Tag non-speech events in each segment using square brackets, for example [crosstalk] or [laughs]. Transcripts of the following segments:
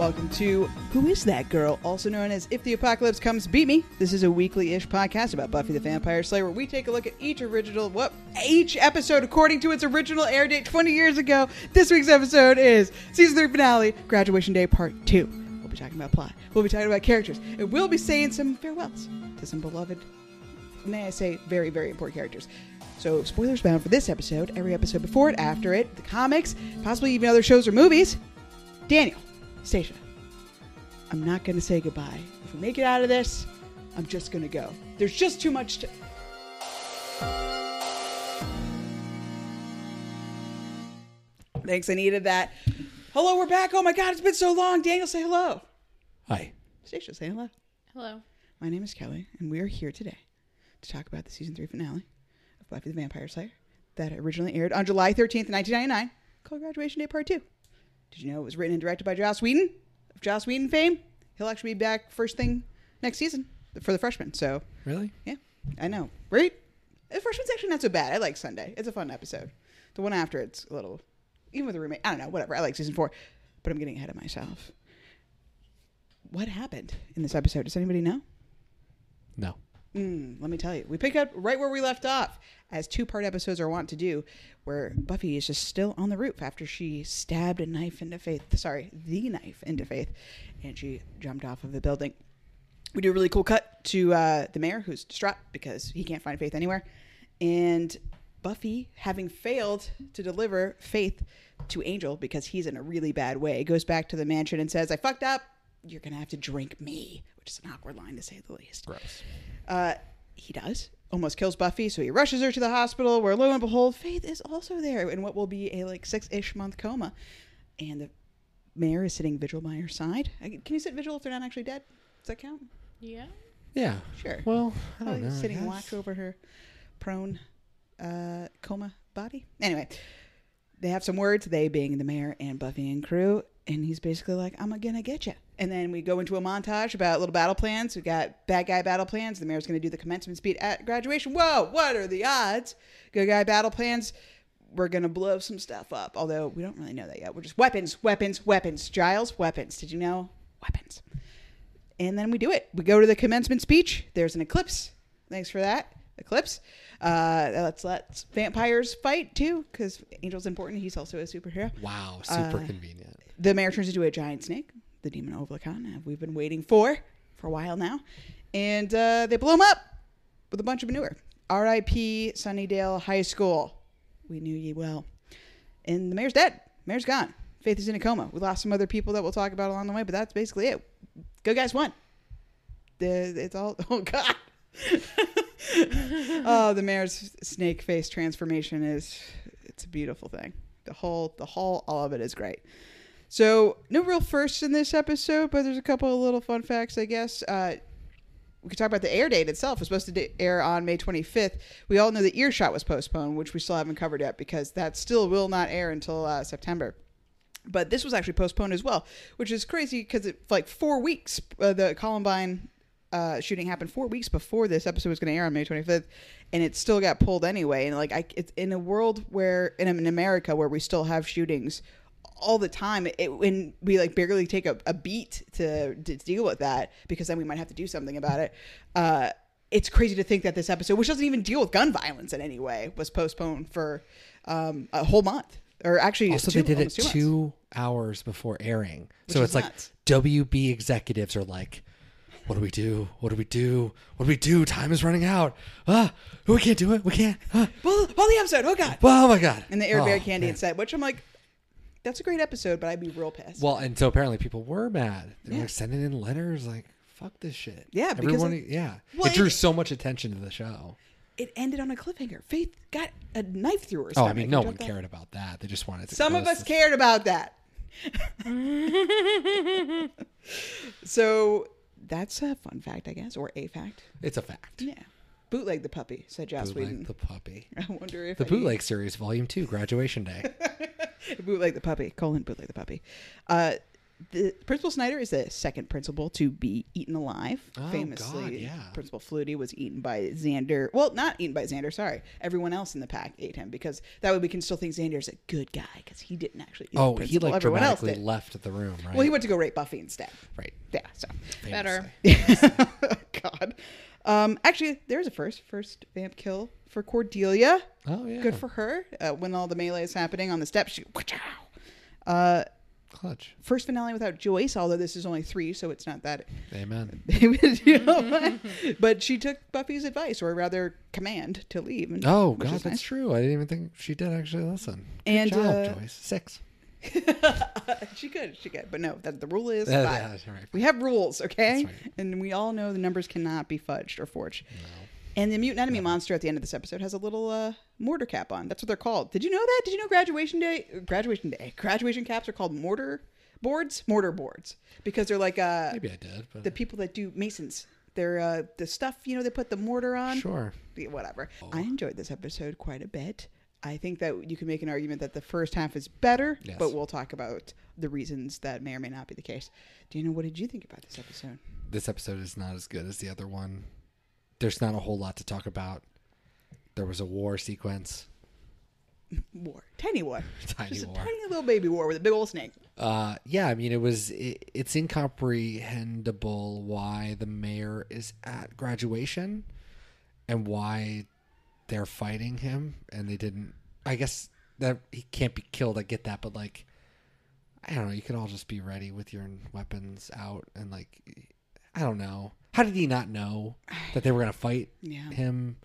Welcome to Who Is That Girl, also known as If the Apocalypse Comes Beep Me. This is a weekly-ish podcast about Buffy the Vampire Slayer where we take a look at each original what each episode according to its original air date 20 years ago. This week's episode is season 3 finale, Graduation Day Part 2. We'll be talking about plot. We'll be talking about characters. And we'll be saying some farewells to some beloved may I say, very, very important characters. So, spoilers bound for this episode, every episode before it, after it, the comics, possibly even other shows or movies. Daniel, Stacia, I'm not going to say goodbye. If we make it out of this, I'm just going to go. There's just too much to. Thanks, I needed that. Hello, we're back. Oh my God, it's been so long. Daniel, say hello. Hi. Stacia, say hello. Hello. My name is Kelly, and we are here today to talk about the season three finale of Buffy the Vampire Slayer that originally aired on July 13th, 1999, called Graduation Day Part 2. Did you know it was written and directed by Joss Whedon of Joss Whedon fame? He'll actually be back first thing next season for the freshmen. So, Really? yeah, I know. Right? The freshman's actually not so bad. I like Sunday. It's a fun episode. The one after it's a little, even with the roommate, I don't know, whatever. I like season four, but I'm getting ahead of myself. What happened in this episode? Does anybody know? No. Mm, let me tell you, we pick up right where we left off, as two part episodes are wont to do, where Buffy is just still on the roof after she stabbed a knife into Faith. Sorry, the knife into Faith, and she jumped off of the building. We do a really cool cut to uh, the mayor, who's distraught because he can't find Faith anywhere, and Buffy, having failed to deliver Faith to Angel because he's in a really bad way, goes back to the mansion and says, "I fucked up. You're gonna have to drink me," which is an awkward line to say the least. Gross. Uh, he does. Almost kills Buffy, so he rushes her to the hospital where lo and behold, Faith is also there in what will be a like six ish month coma. And the mayor is sitting vigil by her side. Can you sit vigil if they're not actually dead? Does that count? Yeah. Yeah. Sure. Well, I Probably don't know. Sitting guess. watch over her prone uh, coma body. Anyway, they have some words, they being the mayor and Buffy and crew, and he's basically like, I'm gonna get you. And then we go into a montage about little battle plans. We got bad guy battle plans. The mayor's gonna do the commencement speech at graduation. Whoa, what are the odds? Good guy battle plans. We're gonna blow some stuff up, although we don't really know that yet. We're just weapons, weapons, weapons. Giles, weapons. Did you know? Weapons and then we do it. We go to the commencement speech. There's an eclipse. Thanks for that, eclipse. Uh, let's let vampires fight too, because Angel's important. He's also a superhero. Wow. Super Uh, convenient. The mayor turns into a giant snake, the demon Olvikan, uh, we've been waiting for for a while now, and uh, they blow him up with a bunch of manure. R.I.P. Sunnydale High School. We knew ye well. And the mayor's dead. Mayor's gone. Faith is in a coma. We lost some other people that we'll talk about along the way, but that's basically it. Go guys won. It's all [laughs] oh god. [laughs] [laughs] oh, the mayor's snake face transformation is it's a beautiful thing. The whole the whole all of it is great. So no real firsts in this episode, but there's a couple of little fun facts, I guess. Uh, we could talk about the air date itself. It was supposed to air on May 25th. We all know the earshot was postponed, which we still haven't covered yet because that still will not air until uh, September. But this was actually postponed as well, which is crazy because it like four weeks. Uh, the Columbine uh, shooting happened four weeks before this episode was going to air on May 25th, and it still got pulled anyway. And like, I, it's in a world where in, in America where we still have shootings all the time, it, when we like barely take a, a beat to, to deal with that because then we might have to do something about it. Uh, it's crazy to think that this episode, which doesn't even deal with gun violence in any way, was postponed for um, a whole month. Or actually, Also, two, they did it two two hours before airing. Which so it's like. WB executives are like, what do we do? What do we do? What do we do? Time is running out. Ah, we can't do it. We can't. Ah. The episode. Oh god! Well, oh my god. And the air oh, Band Candy man. which I'm like, that's a great episode, but I'd be real pissed. Well, and so apparently people were mad. They Yeah. were sending in letters like, "Fuck this shit." Yeah, because everyone. it- yeah, Well, it drew it- so much attention to the show. it ended on a cliffhanger. Faith got a knife through her Oh, stomach. I mean, no one cared about that. They just wanted to. Some of close us cared about that. [laughs] so that's a fun fact, I guess, or a fact. It's a fact. Yeah. Bootleg the puppy, said Joss Bootleg Whedon. the puppy. [laughs] I wonder if The I- bootleg series, volume two, graduation day. [laughs] bootleg the puppy colon bootleg the puppy uh the Principal Snyder is the second principal to be eaten alive. Oh, Famously, God, yeah. Principal Flutie was eaten by Xander. Well, not eaten by Xander. Sorry, everyone else in the pack ate him because that way we can still think Xander's a good guy because he didn't actually. Eat Oh, the he principal. like everyone else dramatically left the room, right? Well, he went to go rape Buffy instead. right. Yeah. So. Better. Famously. [laughs] God. Um, actually, there's a first first vamp kill for Cordelia. Oh yeah. Good for her. Uh, when all the melee is happening on the steps, she. Uh, clutch. first finale without Joyce, although this is only three, so it's not that. Amen. [laughs] you [laughs] know, but she took Buffy's advice, or rather command, to leave. and- Oh God, that's nice. true. I didn't even think she did actually listen. Good And, job, uh, Joyce. Six. [laughs] she could, she could, but no. That the rule is Yeah, five. yeah, right. We have rules, okay? Right. And we all know the numbers cannot be fudged or forged. And the mutant enemy monster at the end of this episode has a little uh, mortar cap on. That's what they're called. Did you know that? Did you know graduation day, graduation day, graduation caps are called mortar boards, mortar boards, because they're like uh, Maybe I did, but the people that do masons. They're uh, the stuff you know they put the mortar on. sure. Whatever. I enjoyed this episode quite a bit. I think that you can make an argument that the first half is better, Yes. but we'll talk about the reasons that may or may not be the case. Dana, what did you think about this episode? This episode is not as good as the other one. There's not a whole lot to talk about. There was a war sequence. [laughs] War, tiny war, [laughs] Tiny just war. a tiny little baby war with a big old snake. Uh, yeah, I mean, it was. It, it's incomprehensible why the mayor is at graduation, and why they're fighting him, and they didn't. I guess that he can't be killed. I get that, but like, I don't know. You could all just be ready with your weapons out, and like, I don't know. How did he not know that they were gonna fight Yeah. him?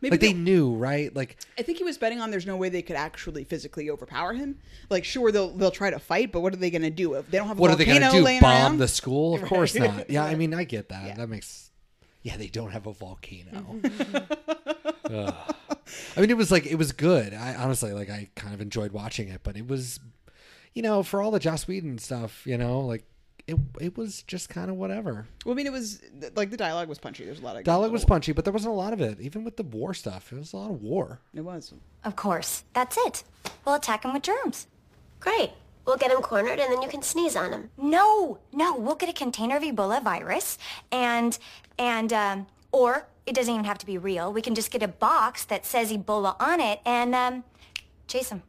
Maybe like they knew, right? Like, I think he was betting on there's no way they could actually physically overpower him. Like, sure they'll they'll try to fight, but what are they going to do if they don't have a what are they volcano gonna do? Bomb around? the school? Of Right. course not. Yeah, I [laughs] mean, I get that. Yeah. That makes. Yeah, they don't have a volcano. [laughs] I mean, it was like it was good. I honestly like I kind of enjoyed watching it, but it was, you know, for all the Joss Whedon stuff, you know, like it it was just kind of whatever. Well, I mean, it was like the dialogue was punchy. There's a lot of Dialogue was punchy, but there wasn't a lot of it. Even with the war stuff, it was a lot of war. It was. Of course. That's it. We'll attack him with germs. Great. We'll get him cornered and then you can sneeze on him. No, no, we'll get a container of Ebola virus and, and, um, or it doesn't even have to be real. We can just get a box that says Ebola on it and, um, chase him.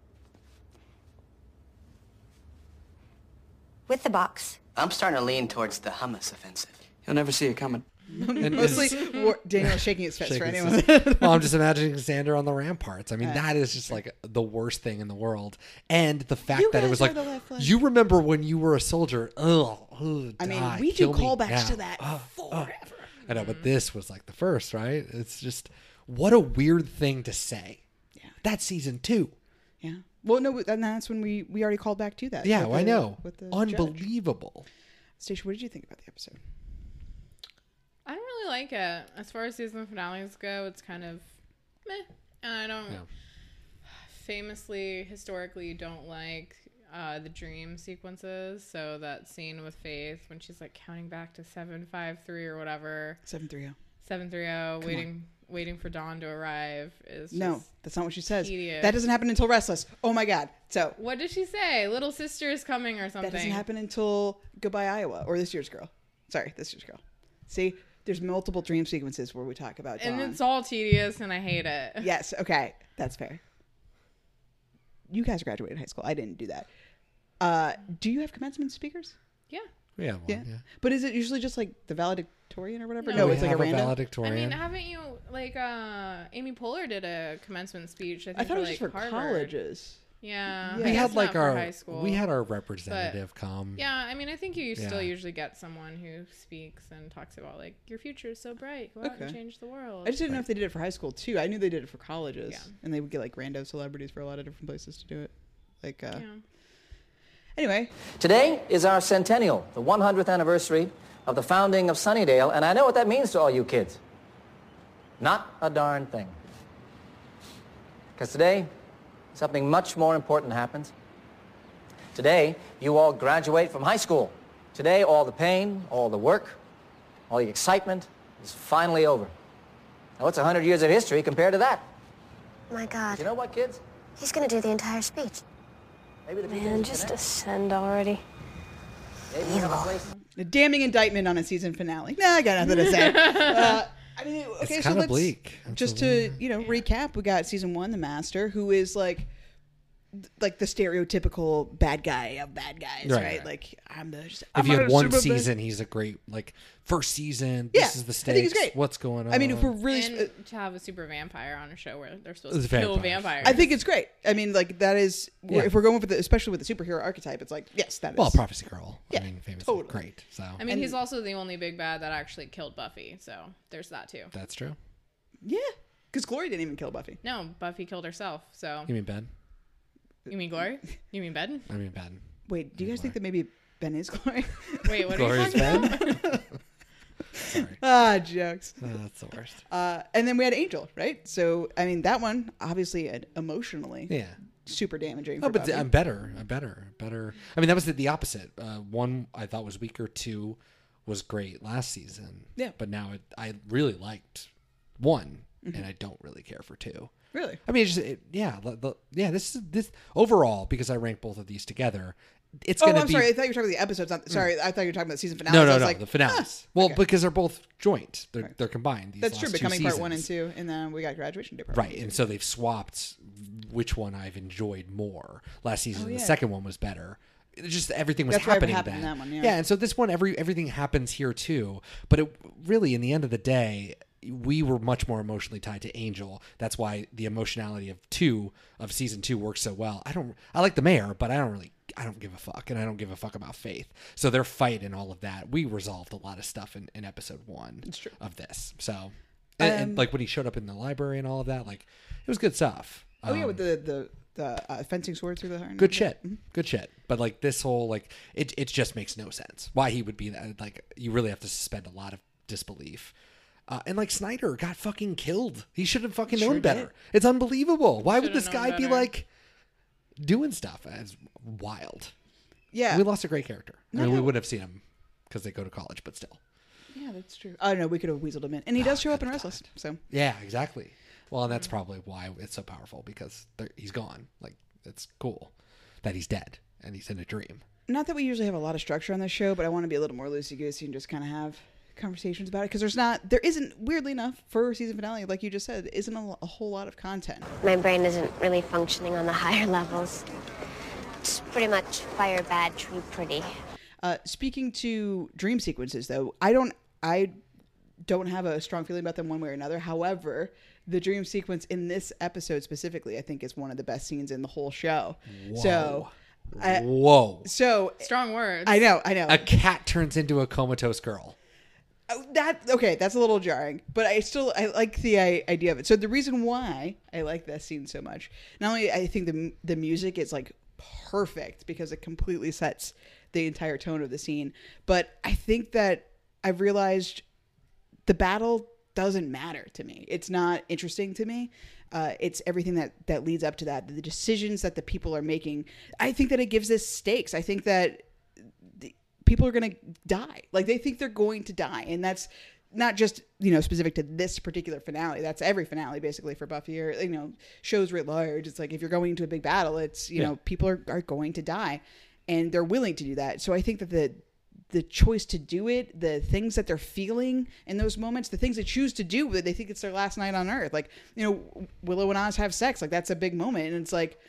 With the box. I'm starting to lean towards the hummus offensive. You'll never see it coming. [laughs] And, Mostly, war, Daniel shaking his fist for Shaking anyone. his- well, I'm just [laughs] imagining Xander on the ramparts. I mean, that is just like the worst thing in the world. And the fact You that it guys was are like, the left you remember when you were a soldier? Ugh. ugh, I mean, die, we do kill me callbacks now. to that Ugh, ugh. forever. I know, but this was like the first, right? It's just what a weird thing to say. Yeah. That's season two. Yeah. Well, no, and that's when we we already called back to that. Yeah, with well, I know. With the judge. Unbelievable. Stacia, what did you think about the episode? I don't really like it. As far as season finales go, it's kind of meh. And I don't Yeah. famously, historically, don't like uh, the dream sequences. So that scene with Faith when she's like counting back to seven five three or whatever, Seven three zero. seven three zero, waiting waiting for Dawn to arrive is No, just- that's not what she says. tedious. That doesn't happen until Restless. Oh my God. So What did she say? Little sister is coming or something. that doesn't happen until Goodbye Iowa or This Year's Girl. Sorry, This Year's Girl. See, there's multiple dream sequences where we talk about And it's all tedious, and I hate it. [laughs] Yes. Okay, that's fair. You guys graduated high school. I didn't do that. Uh, do you have commencement speakers? Yeah. Yeah, well, Yeah. yeah. But is it usually just like the valedictorian or whatever? No, No, we it's like a have random. I mean, haven't you like uh Amy Poehler did a commencement speech? I, think I thought it was just for Harvard. colleges. Yeah, We I we guess had not like for our high school. we had our representative come. Yeah, I mean, I think you still Yeah. usually get someone who speaks and talks about like your future is so bright, go out Okay. and change the world. I just didn't know if they did it for high school too. I knew they did it for colleges, Yeah. and they would get like rando celebrities for a lot of different places to do it. Like, uh, yeah. anyway, Today is our centennial, the 100th anniversary of the founding of Sunnydale, and I know what that means to all you kids. Not a darn thing. Because today, something much more important happens. Today, you all graduate from high school. Today, all the pain, all the work, all the excitement is finally over. Now, what's 100 years of history compared to that? My God. You know what, kids? He's gonna do the entire speech. Maybe the Man, just ascend already. Maybe you have a damning indictment on a season finale. Nah, I got nothing to say. [laughs] uh, I mean, okay, so kinda let's bleak. just to you know recap. We got season one, the Master, who is like, like the stereotypical bad guy of bad guys, right? Right, right. Like I'm the. Just, If I'm you a have one super bad- season, he's a great like first season. Yeah, this is the I think he's great. What's going on? I mean, if we're really, sp- to have a super vampire on a show where they're supposed It's to kill vampires. vampires. I think it's great. I mean, like that is Yeah. if we're going for the, especially with the superhero archetype, it's like yes, that is. well, Prophecy Girl. Yeah, I mean, famously totally. great. So I mean, he's also the only big bad that actually killed Buffy, so there's that too. that's true. yeah, because Glory didn't even kill Buffy. No, Buffy killed herself. So You mean Ben? You mean Glory? You mean Ben? I mean Ben. Wait, do you guys think that maybe Ben is Glory? [laughs] Wait, what are you Glorious talking Ben. about? Sorry, [laughs] ah, jokes. Uh, that's the worst. Uh, and then we had Angel, right? So I mean, that one obviously uh, emotionally Yeah. super damaging. Oh, for but Buffy. I'm better. I'm better. Better. I mean, that was the, the opposite. Uh, one I thought was weaker. Two was great last season. Yeah. But now it, I really liked one, Mm-hmm. and I don't really care for two. Really. I mean, it's just it, yeah, the, the- yeah. This is this overall because I rank both of these together. It's Oh, gonna I'm be sorry. I thought you were talking about the episodes. Not, sorry, I thought you were talking about the season finale. no, no, no. like, the finales. ah, well, okay. because they're both joint. They're they're combined. These that's true. Becoming part one and two, and then we got graduation day Right, and so they've swapped which one I've enjoyed more. Last season, Oh, yeah. the second one was better. Just everything was That's happening then. that one, yeah. and so this one, every everything happens here too. But it really, in the end of the day, we were much more emotionally tied to Angel. That's why the emotionality of two of season two works so well. I don't, I like the mayor, but I don't really. I don't give a fuck, and I don't give a fuck about Faith. So their fight and all of that, we resolved a lot of stuff in, in episode one of this. So, and, and, Um, like when he showed up in the library and all of that, like it was good stuff. Oh yeah, Um, with the the, the uh, fencing sword through the heart. good shit, that. good shit. But like this whole like it it just makes no sense why he would be that. Like you really have to suspend a lot of disbelief. Uh, and like Snyder got fucking killed. He should have fucking known Sure better. did. It's unbelievable. Why would this known guy be like doing stuff? It's wild. Yeah, We lost a great character. I mean, we would have seen him because they go to college, but still. yeah, that's true. I don't know. We could have weaseled him in, and he does show up in Restless. So Yeah, exactly. Well, and that's probably why it's so powerful because he's gone. Like it's cool that he's dead and he's in a dream. not that we usually have a lot of structure on this show, but I want to be a little more loosey goosey and just kind of have conversations about it because there's not, there isn't weirdly enough for a season finale, like you just said, isn't a, a whole lot of content. My brain isn't really functioning on the [laughs] higher levels. It's pretty much fire bad, tree pretty. Uh, speaking to dream sequences, though, I don't, I don't have a strong feeling about them one way or another. However, the dream sequence in this episode specifically, I think, is one of the best scenes in the whole show. So, I, Whoa! so Strong words. I know, I know. A cat turns into a comatose girl. Oh, that okay that's a little jarring but i still i like the idea of it. So the reason why i like that scene so much not only i think the the music is like perfect because it completely sets the entire tone of the scene but i think that i've realized the battle doesn't matter to me. It's not interesting to me. Uh, it's everything that that leads up to that the decisions that the people are making. I think that it gives us stakes. I think that people are going to die. Like they think they're going to die, and that's not just you know specific to this particular finale. That's every finale basically for Buffy or you know shows writ large. It's like if you're going into a big battle, it's you Yeah. know people are, are going to die, and they're willing to do that. So I think that the the choice to do it, the things that they're feeling in those moments, the things they choose to do, they think it's their last night on Earth. Like you know Willow and Oz have sex, like that's a big moment, and it's like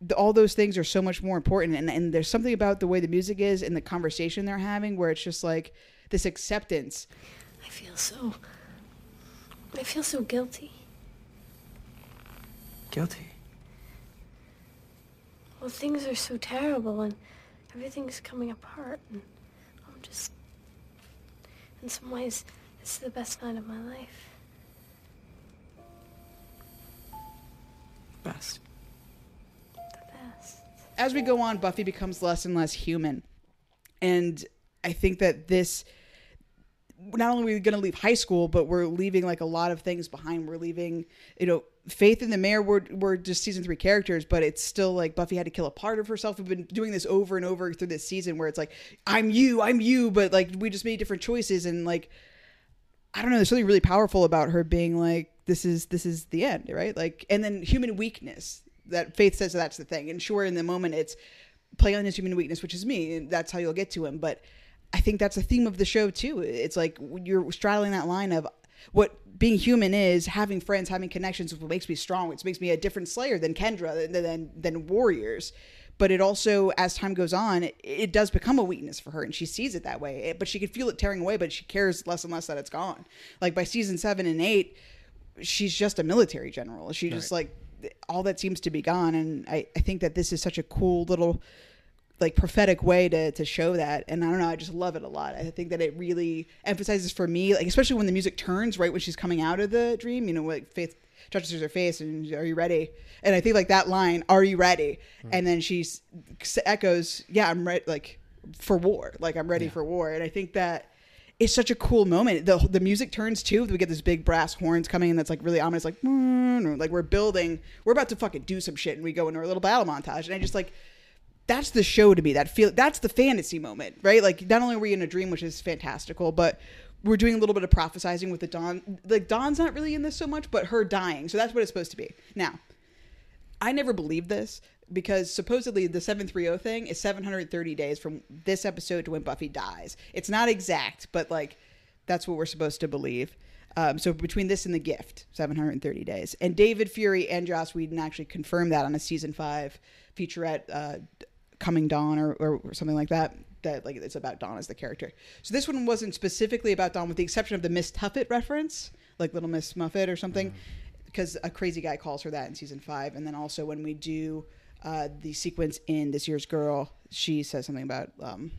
the, all those things are so much more important and, and there's something about the way the music is and the conversation they're having where it's just like this acceptance I feel so. I feel so guilty. Guilty. Well, things are so terrible and everything's coming apart. And I'm just. In some ways, this is the best night of my life. Best. As we go on buffy becomes less and less human and i think that this not only are we going to leave high school but we're leaving like a lot of things behind we're leaving you know faith and the mayor were, were just season three characters but it's still like buffy had to kill a part of herself we've been doing this over and over through this season where it's like i'm you i'm you but like we just made different choices and like I don't know. There's something really powerful about her being like, "This is this is the end," right? Like, and then human weakness that Faith says that's the thing. And sure, in the moment, it's play on his human weakness, which is me, and that's how you'll get to him. But I think that's the theme of the show too. It's like you're straddling that line of what being human is, having friends, having connections, is what makes me strong, which makes me a different Slayer than Kendra, than than, than warriors. But it also, as time goes on, it, it does become a weakness for her, and she sees it that way. It- but she can feel it tearing away, but she cares less and less that it's gone. Like by season seven and eight, she's just a military general. She just like all that seems to be gone, and I, I think that this is such a cool little like prophetic way to to show that. And i don't know i just love it a lot. I think that it really emphasizes for me like especially when the music turns right when she's coming out of the dream you know like faith touches her face and are you ready? And i think like that line are you ready? Hmm. And then she echoes yeah i'm ready like for war like i'm ready for war. And i think that it's such a cool moment. The the music turns too. We get this big brass horns coming in that's like really ominous, like like we're building, we're about to fucking do some shit, and we go into our little battle montage. And I just like that's the show to me. That feel that's the fantasy moment, right? Like not only are we in a dream, which is fantastical, but we're doing a little bit of prophesizing with the Dawn. Like Dawn's not really in this so much, but her dying. So that's what it's supposed to be. Now, I never believed this because supposedly the 730 thing is 730 days from this episode to when Buffy dies. It's not exact, but like that's what we're supposed to believe. Um, so between this and the gift, 730 days. And David Fury and Joss Whedon actually confirmed that on a season five featurette, uh, Coming Dawn or, or something like that. That like it's about Dawn as the character. So this one wasn't specifically about Dawn, with the exception of the Miss Tuffet reference, like Little Miss Muffet or something because a crazy guy calls her that in season five, and then also when we do uh, the sequence in this year's girl, she says something about um,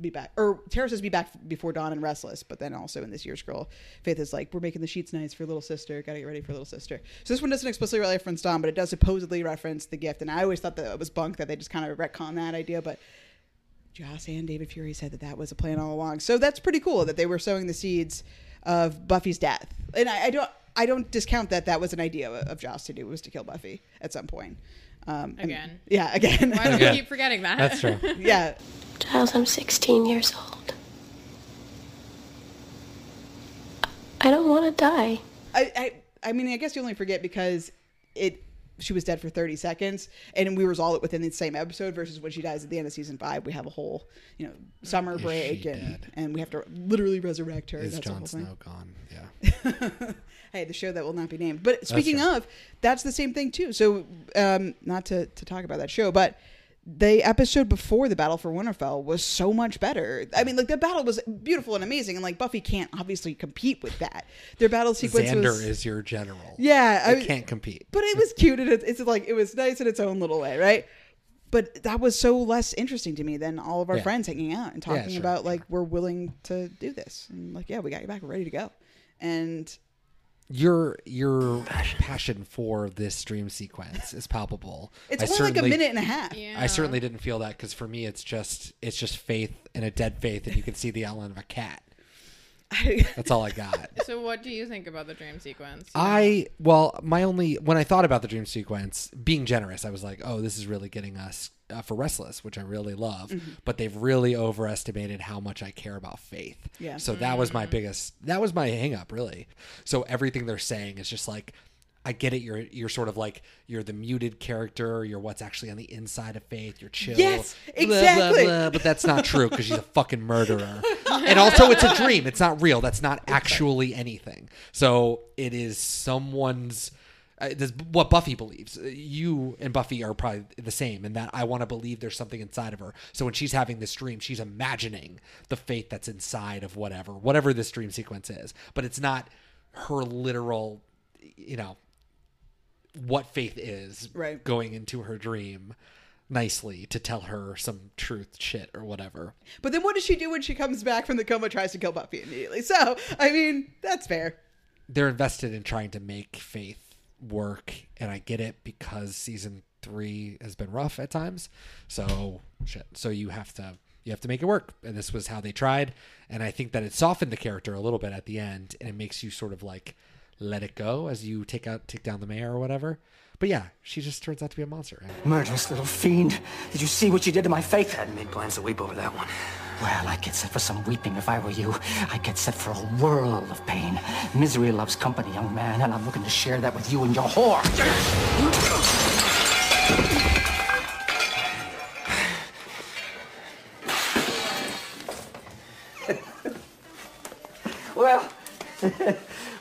be back, or Tara says be back before dawn and restless, but then also in this year's girl, Faith is like we're making the sheets nice for little sister, gotta get ready for little sister. So this one doesn't explicitly reference Dawn, but it does supposedly reference the gift, and I always thought that it was bunk that they just kind of retcon that idea, but. Joss and David Fury said that that was a plan all along. So that's pretty cool that they were sowing the seeds of Buffy's death. And I, I don't I don't discount that that was an idea of, of Joss to do was to kill Buffy at some point. Um, and- Again. yeah, again. Why do Okay. we keep forgetting that? That's true. [laughs] yeah, Giles, I'm 16 years old. I don't want to die. I, I I mean I guess you only forget because it she was dead for 30 seconds and we resolve it within the same episode versus when she dies at the end of season five we have a whole you know summer Is break and dead? and we have to literally resurrect her Is That's the whole Jon thing. Snow gone? Yeah. [laughs] hey, the show that will not be named. But speaking of, that's the same thing too. So, um, not to, to talk about that show, but the episode before the battle for Winterfell was so much better. I mean, like the battle was beautiful and amazing, and like Buffy can't obviously compete with that. Their battle sequence Xander was, is your general. yeah, I can't compete. but it was cute and it, it's like it was nice in its own little way, right? But that was so less interesting to me than all of our Yeah. friends hanging out and Yeah, talking sure, about like we're willing to do this and like yeah, we got you back, we're ready to go, and Your your passion for this dream sequence is palpable. [laughs] it's I only like a minute and a half. Yeah. I certainly didn't feel that because for me it's just it's just faith and a dead faith, and you can see the outline of a cat. [laughs] That's all I got. So, what do you think about the dream sequence? I well, my only when I thought about the dream sequence, being generous, I was like, oh, this is really getting us uh, for Restless, which I really love. Mm-hmm. But they've really overestimated how much I care about faith. Yeah. So that was my biggest. That was my hangup, really. So everything they're saying is just like. I get it. You're you're sort of like you're the muted character. You're what's actually on the inside of Faith. You're chill. Yes, blah, blah, exactly. blah, but that's not true because she's a fucking murderer. and also, it's a dream. It's not real. That's not actually anything. So it is someone's. Uh, this, what Buffy believes. Uh, You and Buffy are probably the same in that I want to believe there's something inside of her. So when she's having this dream, she's imagining the fate that's inside of whatever, whatever this dream sequence is. But it's not her literal, you know, what faith is Right. going into her dream nicely to tell her some truth shit or whatever. But then what does she do when she comes back from the coma? Tries to kill Buffy immediately. So I mean, that's fair. They're invested in trying to make faith work, and I get it because season three has been rough at times. So shit. So you have to you have to make it work, and this was how they tried. And I think that it softened the character a little bit at the end, and it makes you sort of like let it go as you take out take down the mayor or whatever. But yeah, she just turns out to be a monster. Murderous little fiend. Did you see what she did to my faith? Hadn't made plans to weep over that one. Well, I'd get set for some weeping if I were you. I'd get set for a world of pain. Misery loves company, young man, and I'm looking to share that with you and your whore. well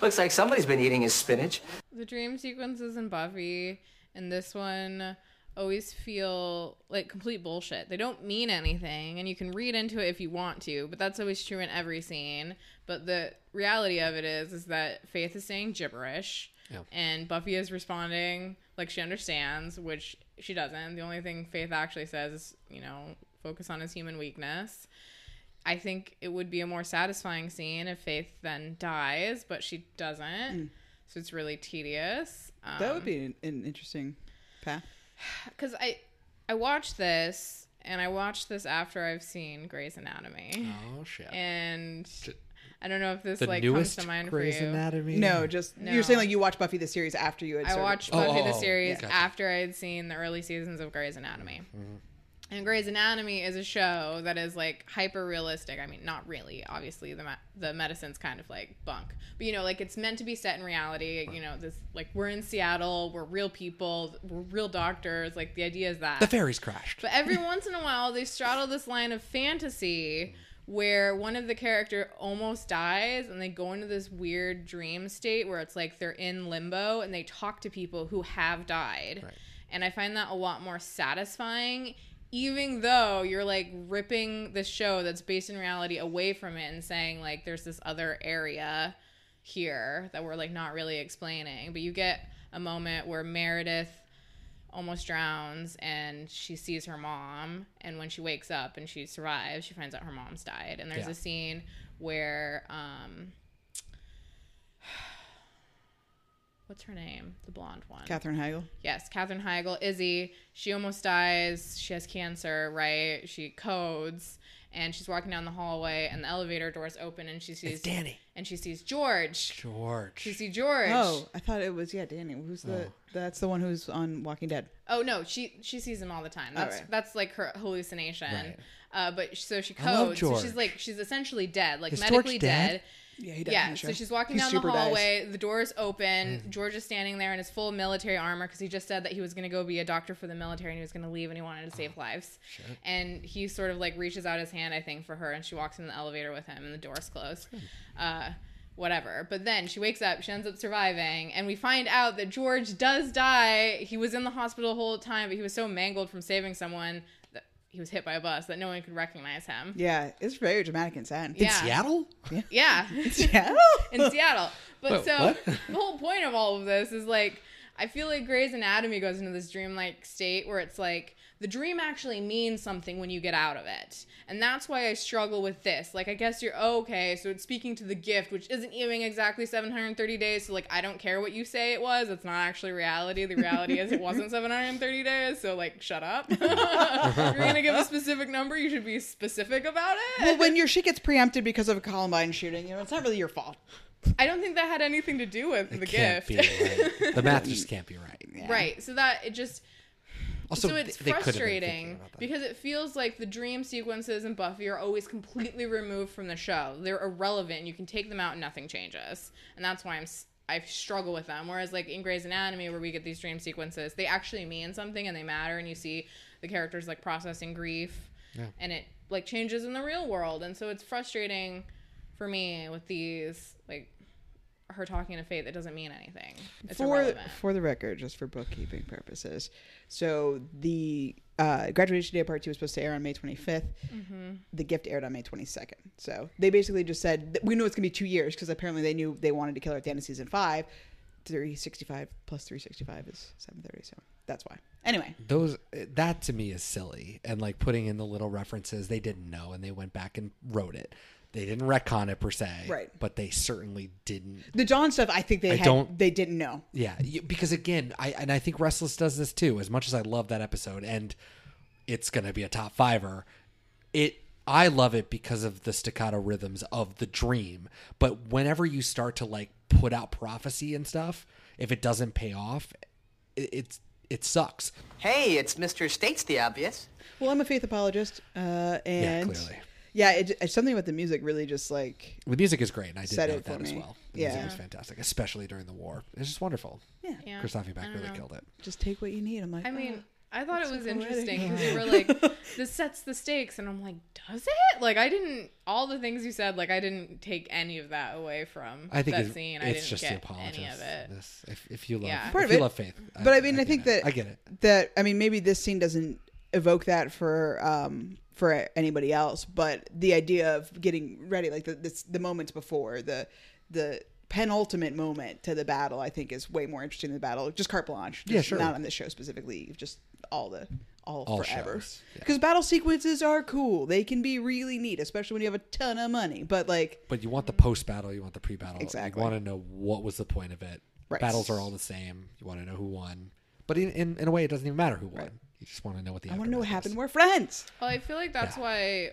looks like somebody's been eating his spinach. The dream sequences in Buffy and this one always feel like complete bullshit. They don't mean anything, and you can read into it if you want to, but that's always true in every scene. But the reality of it is, is that Faith is saying gibberish, Yeah. and Buffy is responding like she understands, which she doesn't. The only thing Faith actually says is, you know, focus on his human weakness. I think it would be a more satisfying scene if Faith then dies, but she doesn't. So it's really tedious. Um, That would be an, an interesting path. because I I watched this and I watched this after I've seen Grey's Anatomy, Oh shit. and I don't know if this the like comes to mind Grey's for you. Anatomy. No, just No. you're saying like you watched Buffy the series after you had. I started- watched Oh, Buffy oh, the oh, series gotcha. after I had seen the early seasons of Grey's Anatomy. And Grey's Anatomy is a show that is like hyper realistic. I mean, not really. Obviously, the the medicine's kind of like bunk, but you know, like it's meant to be set in reality. You know, this like we're in Seattle, we're real people, we're real doctors. Like the idea is that The fairies crashed. But every once in a while, they straddle this line of fantasy where one of the character almost dies and they go into this weird dream state where it's like they're in limbo and they talk to people who have died. Right. And I find that a lot more satisfying even though you're like ripping the show that's based in reality away from it and saying like there's this other area here that we're like not really explaining. But you get a moment where Meredith almost drowns and she sees her mom and when she wakes up and she survives she finds out her mom's died and there's Yeah. a scene where um what's her name the blonde one Katherine Heigl. yes katherine heigl izzy she almost dies she has cancer right she codes and she's walking down the hallway and the elevator doors open and she sees It's Denny. and she sees george George. she sees george Oh, I thought it was yeah, Denny. Who's the? That's the one who's on Walking Dead. Oh no, she she sees him all the time. That's Alright. that's like her hallucination. Right. Uh, but so she I love codes. So she's like she's essentially dead, like Is medically dead? dead. Yeah, he died in Yeah, so she's walking He down the super dies. hallway. The door's open. George is standing there in his full military armor because he just said that he was going to go be a doctor for the military and he was going to leave and he wanted to save Oh, lives. And he sort of like reaches out his hand, I think, for her, and she walks in the elevator with him, and the door's closed. Uh, whatever. But then she wakes up, she ends up surviving, and we find out that George does die. He was in the hospital the whole time, but he was so mangled from saving someone that he was hit by a bus that no one could recognize him. Yeah, it's very dramatic and sad. in Yeah. Seattle? Yeah. [laughs] [laughs] Seattle? [laughs] in Seattle. But Wait, so what? the whole point of all of this is like I feel like Grey's Anatomy goes into this dreamlike state where it's like the dream actually means something when you get out of it. And that's why I struggle with this. Like I guess you're oh, okay, so it's speaking to the gift, which isn't even exactly 730 days, so like I don't care what you say it was. It's not actually reality. The reality is it wasn't [laughs] 730 days, so like shut up. [laughs] If you're going to give a specific number, you should be specific about it. well, when your shit gets preempted because of a Columbine shooting, you know, it's not really your fault. I don't think that had anything to do with the It can't gift. be right. The math just [laughs] can't be right. Right. So that it just Also, so it's they could have been thinking frustrating that. because it feels like the dream sequences in Buffy are always completely removed from the show. They're irrelevant. You can take them out and nothing changes. And that's why I'm I struggle with them. Whereas like in Grey's Anatomy where we get these dream sequences, they actually mean something and they matter and you see the characters like processing grief and it like changes in the real world. And so it's frustrating for me with these like her talking to Faith, it doesn't mean anything. It's for irrelevant. for the record, just for bookkeeping purposes. So the uh, graduation day part two was supposed to air on May 25th. Mm-hmm. The gift aired on May 22nd. So they basically just said we know it's gonna be two years because apparently they knew they wanted to kill her at the end of season five. 365 plus 365 is 730. So that's why. Anyway, those that to me is silly and like putting in the little references they didn't know and they went back and wrote it they didn't retcon it per se Right. but they certainly didn't the John stuff, I think they I had, don't- they didn't know. yeah you- because again i and i think restless does this too as much as i love that episode and it's gonna be a top fiver it i love it because of the staccato rhythms of the dream but whenever you start to like put out prophecy and stuff if it doesn't pay off it, it's it sucks Hey, it's Mr. States the Obvious. Well, I'm a faith apologist, uh, and clearly. Yeah, it, it's something about the music really just like The music is great, and I did Said note it for that as me. well. The Yeah. music was fantastic, especially during the war. It's just wonderful. yeah, Yeah. Christophe I Beck don't really know. killed it. just take what you need. I'm like, I mean, I thought it was interesting because you were [laughs] like, "This sets the stakes," and I'm like, "Does it?" Like, I didn't. All the things you said, like, I didn't take any of that away from I think that it's, scene. I it's didn't just the get apologist. any of it. This, if, if you love, Yeah. if Part of you it. love faith, But I mean, I, get think it. that I get it. That I mean, maybe this scene doesn't evoke that for um for anybody else, but the idea of getting ready, like the this, the moments before the the penultimate moment to the battle, I think is way more interesting than the battle. Just carte blanche. Yeah, Just sure. Not on this show specifically. Just all the all, All forever. shows, yeah. Because battle sequences are cool. They can be really neat, especially when you have a ton of money. But like, But you want the post battle, you want the pre battle. Exactly. You want to know what was the point of it. Right. Battles are all the same. You want to know who won. But in, in, in a way, it doesn't even matter who won. You just want to know what the I want to know what aftermath is. happened. We're friends. Well, I feel like that's Yeah. why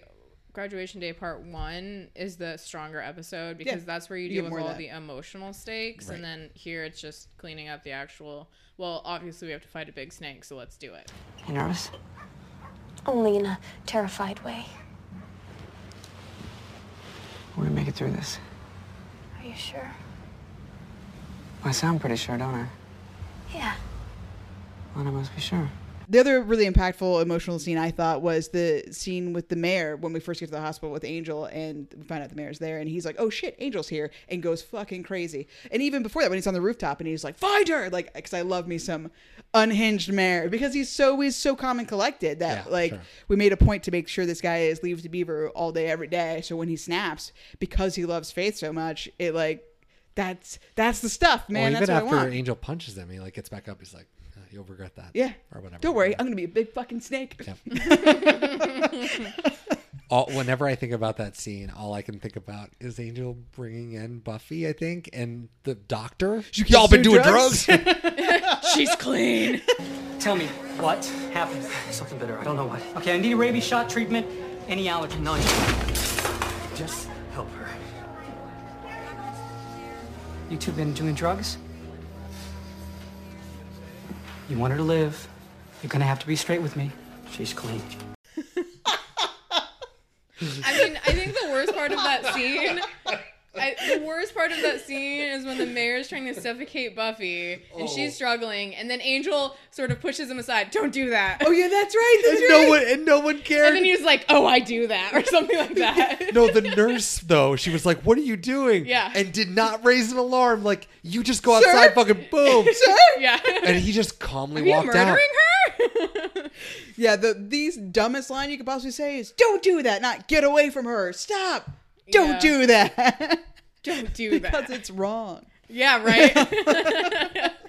graduation day part one is the stronger episode because Yeah. that's where you You deal get with all the emotional stakes, Right. and then here it's just cleaning up the actual. Well, obviously we have to fight a big snake, so let's do it. You nervous? Only in a terrified way. We're gonna make it through this. Are you sure? I sound pretty sure, don't I? Yeah. Well, I must be sure. The other really impactful emotional scene I thought was the scene with the mayor when we first get to the hospital with Angel and we find out the mayor's there and he's like, "Oh shit, Angel's here," and goes fucking crazy. And even before that, when he's on the rooftop and he's like, "Find her!" Like, because I love me some unhinged mayor because he's so he's so calm and collected that Yeah, like sure. we made a point to make sure this guy is leaves the beaver all day every day. So when he snaps, because he loves Faith so much, it like that's that's the stuff, man. well, even after. Angel punches him, he like gets back up. He's like, "Uh, "You'll regret that." yeah, or whatever. Don't worry, I'm gonna be a big fucking snake. [laughs] [laughs] all, whenever I think about that scene, all I can think about is Angel bringing in Buffy, I think, and the doctor. You Y'all been doing drugs? drugs? [laughs] She's clean. Tell me, what happened? Something bitter. I don't know what. Okay, I need a rabies shot treatment, any allergy. None. Just help her. You two been doing drugs? You want her to live. You're gonna have to be straight with me. She's clean. [laughs] I mean, I think the worst part of that scene. I, the worst part of that scene is when the mayor is trying to suffocate Buffy and she's oh. struggling, and then Angel sort of pushes him aside. Don't do that. Oh yeah, that's right. That's and right. no one and no one cared. And then he's like, "Oh, I do that," or something like that. no, the nurse though, she was like, "What are you doing?" Yeah. and did not raise an alarm. Like you just go Sir? outside, fucking boom, [laughs] yeah. and he just calmly Are you walked murdering out. her? [laughs] Yeah, the these dumbest line you could possibly say is "Don't do that," not "Get away from her." Stop. Don't Yeah. do that. [laughs] Don't do because that. Because it's wrong. Yeah, right. [laughs]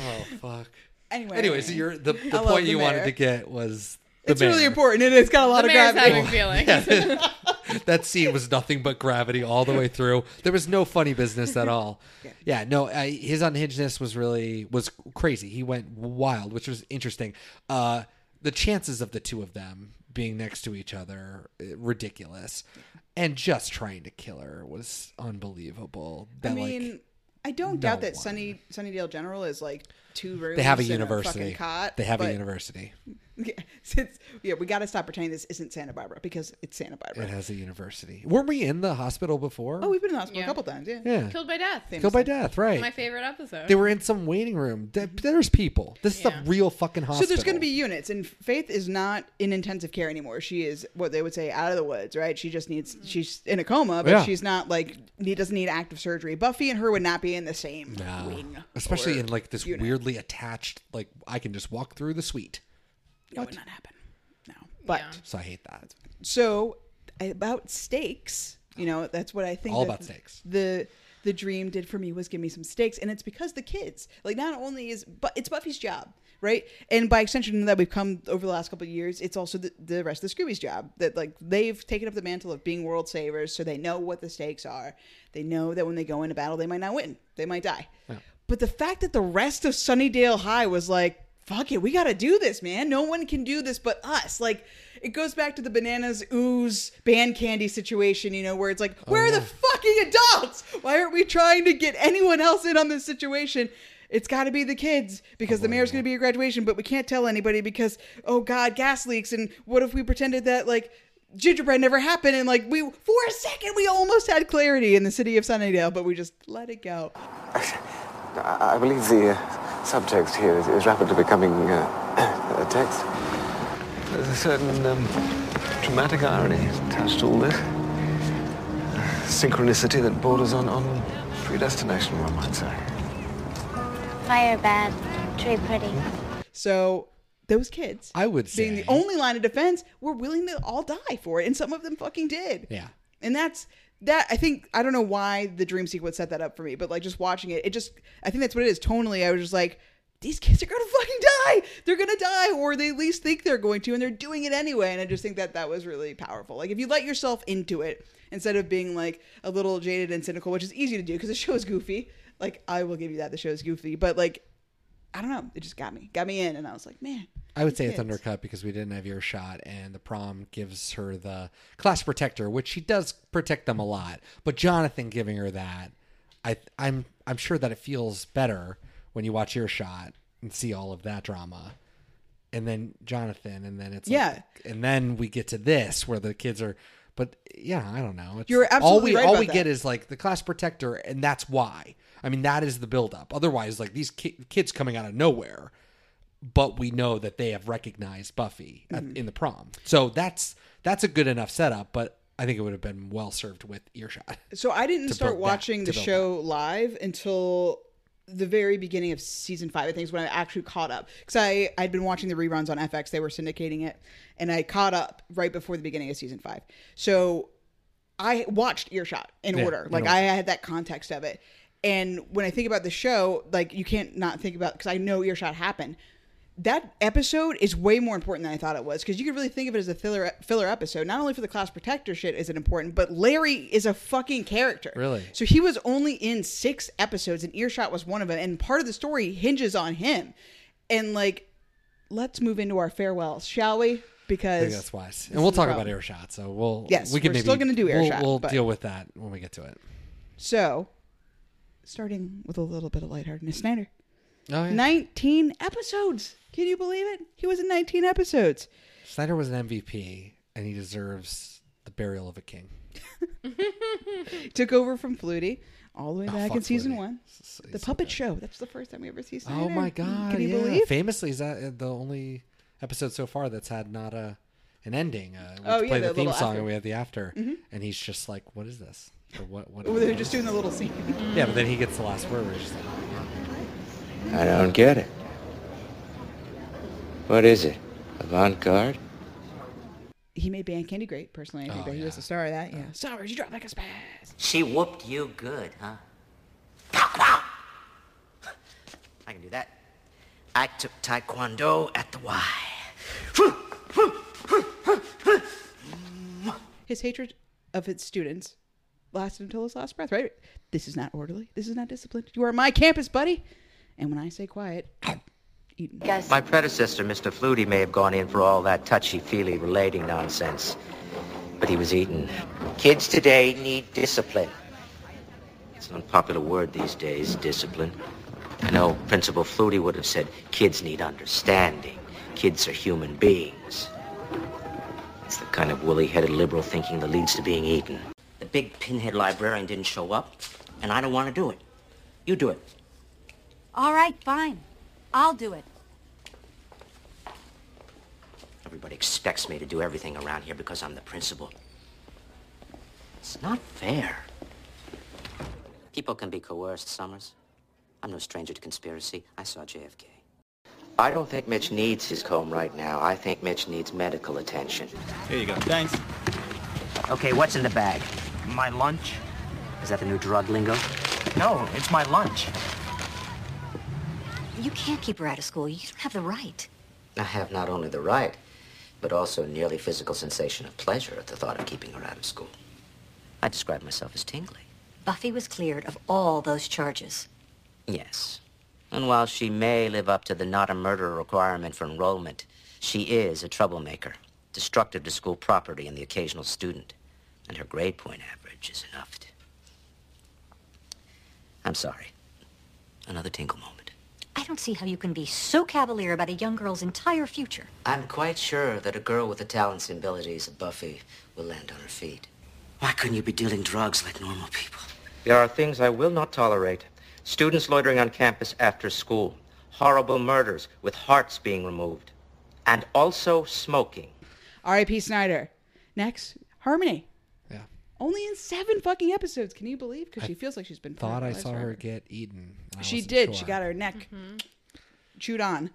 Oh fuck. Anyway, Anyway, so you're the, the point the you wanted to get was the it's really important, and it's got a lot the of gravity. having feelings. [laughs] that scene was nothing but gravity all the way through. There was no funny business at all. Yeah, no, I, his unhingedness was really was crazy. He went wild, which was interesting. Uh, the chances of the two of them being next to each other eh, ridiculous, and just trying to kill her was unbelievable. I mean, like, I don't no doubt that one. Sunny Sunnydale General is like two rooms. they have a university. fucking cot, they have a university. [laughs] Yeah, since, yeah, we got to stop pretending this isn't Santa Barbara because it's Santa Barbara. It has a university. Weren't we in the hospital before? Oh, we've been in the hospital Yeah. a couple times. Yeah. yeah. Killed by death. Killed by death, right? My favorite episode. They were in some waiting room. Mm-hmm. There's people. This is Yeah. a real fucking hospital. So there's going to be units, and Faith is not in intensive care anymore. She is what they would say out of the woods, right? She just needs mm-hmm. she's in a coma, but Yeah. she's not like he doesn't need active surgery. Buffy and her would not be in the same No. wing, especially in like this unit. weirdly attached. Like I can just walk through the suite. That would not happen. No, but Yeah. So I hate that. so about stakes, you know, that's what I think. All that about stakes. The the dream did for me was give me some stakes, and it's because the kids, like, not only is but it's Buffy's job, right? And by extension that we've come over the last couple of years, it's also the, the rest of the Scooby's job that like they've taken up the mantle of being world savers, so they know what the stakes are. They know that when they go into battle, they might not win, they might die. But the fact that the rest of Sunnydale High was like, fuck it, we got to do this, man. No one can do this but us. Like, it goes back to the bananas ooze band candy situation, you know, where it's like, oh, where are the fucking adults? Why aren't we trying to get anyone else in on this situation? It's got to be the kids because the mayor's going to be a graduation, but we can't tell anybody because, oh God, gas leaks. And what if we pretended that, like, gingerbread never happened and like we for a second we almost had clarity in the city of Sunnydale but we just let it go I I believe the uh, subtext here is, is rapidly becoming uh, a text. There's a certain um, dramatic irony attached to all this. Synchronicity that borders on, on predestination, one might say. Fire bad, tree pretty. So those kids, I would say, being the only line of defense, were willing to all die for it, and some of them fucking did. Yeah. And that's that. I think I don't know why the dream sequence set that up for me, but like just watching it, it just I think that's what it is. Tonally, I was just like, these kids are gonna [laughs] fucking die. They're gonna die, or they at least think they're going to, and they're doing it anyway. And I just think that that was really powerful. Like if you let yourself into it instead of being like a little jaded and cynical, which is easy to do because the show is goofy. Like I will give you that the show is goofy, but like I don't know, it just got me, got me in, and I was like, man. I would say it's undercut because we didn't have earshot, and the prom gives her the class protector, which she does protect them a lot. But Jonathan giving her that, I I'm I'm sure that it feels better when you watch earshot and see all of that drama, and then Jonathan, and then it's like- Yeah. and then we get to this where the kids are. But yeah, I don't know. It's, You're absolutely all we right all we that. get is like the class protector, and that's why. I mean, that is the buildup. Otherwise, like these ki- kids coming out of nowhere but we know that they have recognized Buffy at, Mm-hmm. in the prom. So that's that's a good enough setup, but I think it would have been well served with earshot. So I didn't start build that- watching the show live until the very beginning of season five. I think is when I actually caught up because I I'd been watching the reruns on FX. They were syndicating it, and I caught up right before the beginning of season five. So I watched Earshot in Yeah, order. Like. I had that context of it. And when I think about the show, like you can't not think about because I know Earshot happened. That episode is way more important than I thought it was because you could really think of it as a filler filler episode. Not only for the class protector shit is it important, but Larry is a fucking character. Really? So he was only in six episodes, and Earshot was one of them. And part of the story hinges on him. And like, let's move into our farewells, shall we? I Because think that's wise. And we'll talk about earshot. So we'll Yes, we can we're maybe still gonna do we'll- Earshot, We'll, but- deal with that when we get to it. So, starting with a little bit of lightheartedness, Snyder. Oh yeah. 19 episodes. Can you believe it? He was in 19 episodes. Snyder was an MVP, and he deserves the burial of a king. [laughs] Took over from Flutie all the way Oh, back in season Flutie. one. The he's so puppet show. That's the first time we ever see Snyder. Oh my god! Can you yeah. believe? Famously, is that uh, the only episode so far that's had not a an ending? Uh, we Oh, yeah, play the the, theme song after. and we have the after, Mhm. and he's just like, "What is this? Or what? What?" Oh, they're just doing the little scene. [laughs] Yeah, but then he gets the last word. Where he's just like, I don't get it. What is it? Avant-garde? He made Band Candy great, personally. I think Oh, that he was the star of that. Yeah. Uh. Stars, you drop like a spaz. She whooped you good, huh? Pow, pow. I can do that. I took Taekwondo at the Y. His hatred of his students lasted until his last breath, right? This is not orderly. This is not disciplined. You are my campus buddy. And when I say quiet, [coughs] Eaton. My predecessor, Mr. Flutie, may have gone in for all that touchy-feely relating nonsense, but he was eaten. Kids today need discipline. It's an unpopular word these days, discipline. I know Principal Flutie would have said kids need understanding. Kids are human beings. It's the kind of woolly-headed liberal thinking that leads to being eaten. The big pinhead librarian didn't show up, and I don't want to do it. You do it. All right, fine. I'll do it. Everybody expects me to do everything around here because I'm the principal. It's not fair. People can be coerced, Summers. I'm no stranger to conspiracy. I saw JFK. I don't think Mitch needs his comb right now. I think Mitch needs medical attention. Here you go. Thanks. Okay, what's in the bag? My lunch? Is that the new drug lingo? No, it's my lunch. You can't keep her out of school. You don't have the right. I have not only the right, but also a nearly physical sensation of pleasure at the thought of keeping her out of school. I describe myself as tingly. Buffy was cleared of all those charges. Yes. And while she may live up to the not a murderer requirement for enrollment, she is a troublemaker, destructive to school property and the occasional student. And her grade point average is enough to... I'm sorry. Another tingle moment. I don't see how you can be so cavalier about a young girl's entire future. I'm quite sure that a girl with the talents and abilities of Buffy will land on her feet. Why couldn't you be dealing drugs like normal people? There are things I will not tolerate. Students loitering on campus after school. horrible murders with hearts being removed, and also smoking. R.I.P. Snyder. Next, Harmony. Yeah. Only in seven fucking episodes. Can you believe? Because she feels like she's been. Thought I paralyzed saw her forever. get eaten. I She wasn't did. She sure. got her neck mm-hmm. chewed on.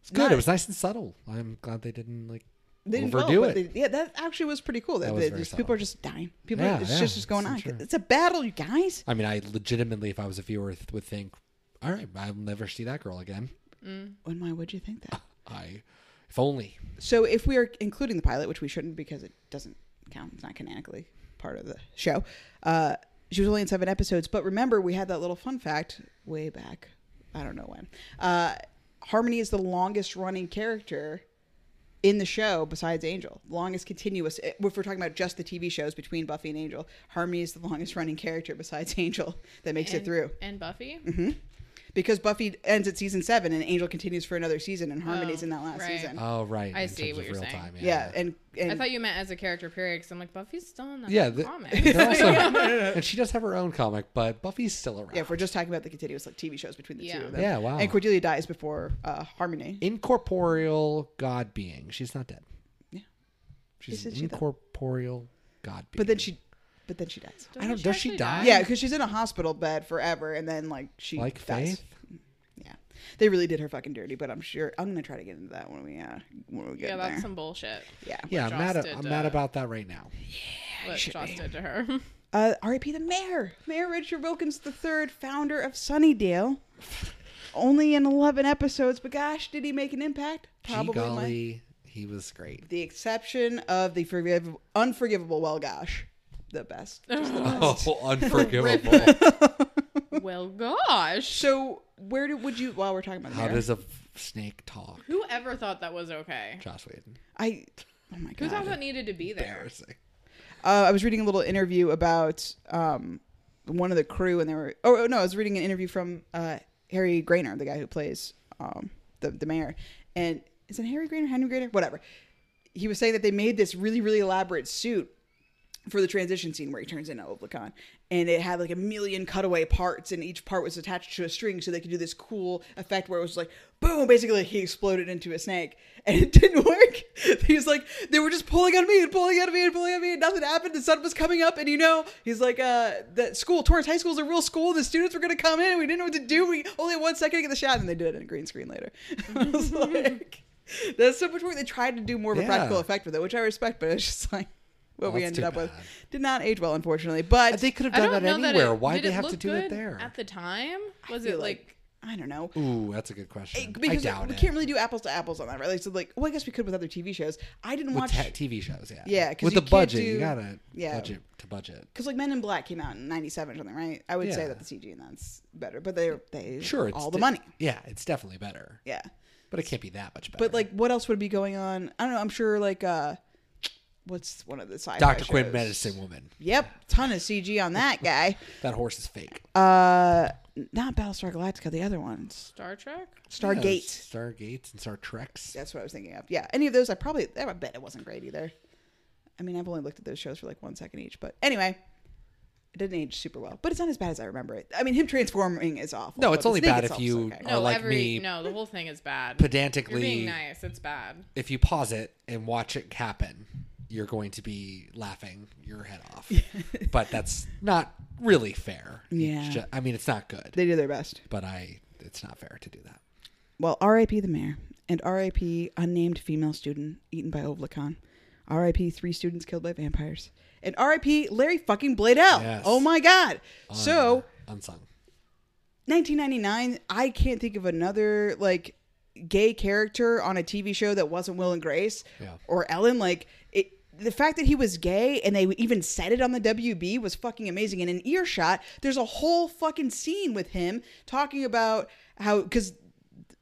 It's good. Not- It was nice and subtle. I'm glad they didn't like They didn't overdo well, it. they- yeah, that actually was pretty cool. That, That was they- very just- people are just dying. People, Yeah, are, it's yeah, just, just going I'm on. sure. It's a battle, you guys. I mean, I legitimately, if I was a viewer, th- would think, "All right, I'll never see that girl again." Mm. When why would you think that? [laughs] I, if only. So if we are including the pilot, which we shouldn't because it doesn't count, it's not canonically part of the show. Uh, she was only in seven episodes, but remember we had that little fun fact way back. I don't know when. Uh, Harmony is the longest running character in the show besides Angel. Longest continuous. If we're talking about just the TV shows between Buffy and Angel, Harmony is the longest running character besides [laughs] Angel that makes it through. And Buffy. hmm Because Buffy ends at season seven and Angel continues for another season and Harmony's Oh, in that last right. season. Oh, right. I in see terms what of you're real saying. time, Yeah, and, and I thought you meant as a character period because I'm like Buffy's still in the Yeah, the, comic. [laughs] they're also, [laughs] and she does have her own comic, but Buffy's still around. Yeah, if we're just talking about the continuous like TV shows between the Yeah. two of them. Yeah, wow. And Cordelia dies before uh, Harmony. Incorporeal god being. She's not dead. Yeah. She's Isn't an she, incorporeal god being. But then she, but then she dies. I don't. Does she die? Yeah, because she's in a hospital bed forever, and then like she Like dies. Faith? Yeah, they really did her fucking dirty. But I'm sure I'm gonna try to get into that when we uh when we get there. yeah, there. that's some bullshit. Yeah. Yeah, I'm Joss mad. Did, I'm uh, mad about that right now. What should Joss be. did to her. [laughs] Uh, R.I.P. the mayor, Mayor Richard Wilkins III, founder of Sunnydale. Only in 11 episodes, but gosh, did he make an impact? Gee Probably. my- golly, he was great. the exception of the forgiv- unforgivable well gosh the best [laughs] Just the best. Oh, [laughs] unforgivable. [laughs] well, gosh. so where do, would you while we're talking about How Mare, does a f- snake talk? Who ever thought that was okay? Joss Whedon. i oh my god. Who thought that needed to be there? Embarrassing. uh, i was reading a little interview about um, one of the crew and they were oh no i was reading an interview from uh, harry Groener the guy who plays um, the, the mayor and is it harry Groener henry Groener whatever he was saying that they made this really really elaborate suit for the transition scene where he turns into Olvikan. And it had like a million cutaway parts, and each part was attached to a string, so they could do this cool effect where it was like, boom, basically like he exploded into a snake. [laughs] And it didn't work. [laughs] He's like, they were just pulling on me and pulling on me and pulling on me, and nothing happened. The sun was coming up, and you know, he's like, uh, the school, Torrance High School is a real school. The students were going to come in, and we didn't know what to do. We only had one second to get the shot, and they did it in a green screen later. [laughs] I was like, that's so much work. They tried to do more of a Yeah. practical effect with it, which I respect, but it's just like, what Well, we ended too up with did not age well, unfortunately. But They could have done that anywhere. that it, Why did did they it have to look do it good there? at the time? Was it like- like I don't know. Ooh, that's a good question. It- because I doubt we it. can't really do apples to apples on that, right? Like, so like, well, I guess we could with other TV shows. I didn't With watch te- TV shows, yeah. Yeah, 'cause with the budget, do- you gotta yeah. budget to budget. because like Men in Black came out in '97 or something, right? I would say that the CG and that's better, but they they Sure, it's all the de- money. Yeah, it's definitely better. Yeah, But it can't be that much better. but like, what else would be going on? I don't know. I'm sure like uh, what's one of the sci Dr. Quinn, Medicine Woman. Yep, ton of CG on that [laughs] guy. That horse is fake. uh, not Battlestar Galactica, the other ones. Star Trek? Stargate. Yeah, Stargates and Star Treks. That's what I was thinking of. Yeah, any of those, I probably, I bet it wasn't great either. I mean, I've only looked at those shows for like one second each, but anyway, it didn't age super well. But it's not as bad as I remember it. I mean, him transforming is awful. No, it's only bad if you okay. are No, like every me. no, the whole thing is bad. pedantically- You're being nice. It's bad. If you pause it and watch it happen, you're going to be laughing your head off. [laughs] but that's not really fair. Yeah. ju- I mean, it's not good. They do their best. But I, it's not fair to do that. Well, R.I.P. the mayor and R.I.P. unnamed female student eaten by Olvikan. R.I.P. three students killed by vampires. And R.I.P. Larry fucking Blaisdell. Yes. Oh my God. so Unsung. 1999 i can't think of another like gay character on a tv show that wasn't will and grace Yeah. or ellen like it the fact that he was gay and they even said it on the WB was fucking amazing. And in Earshot, there's a whole fucking scene with him talking about how because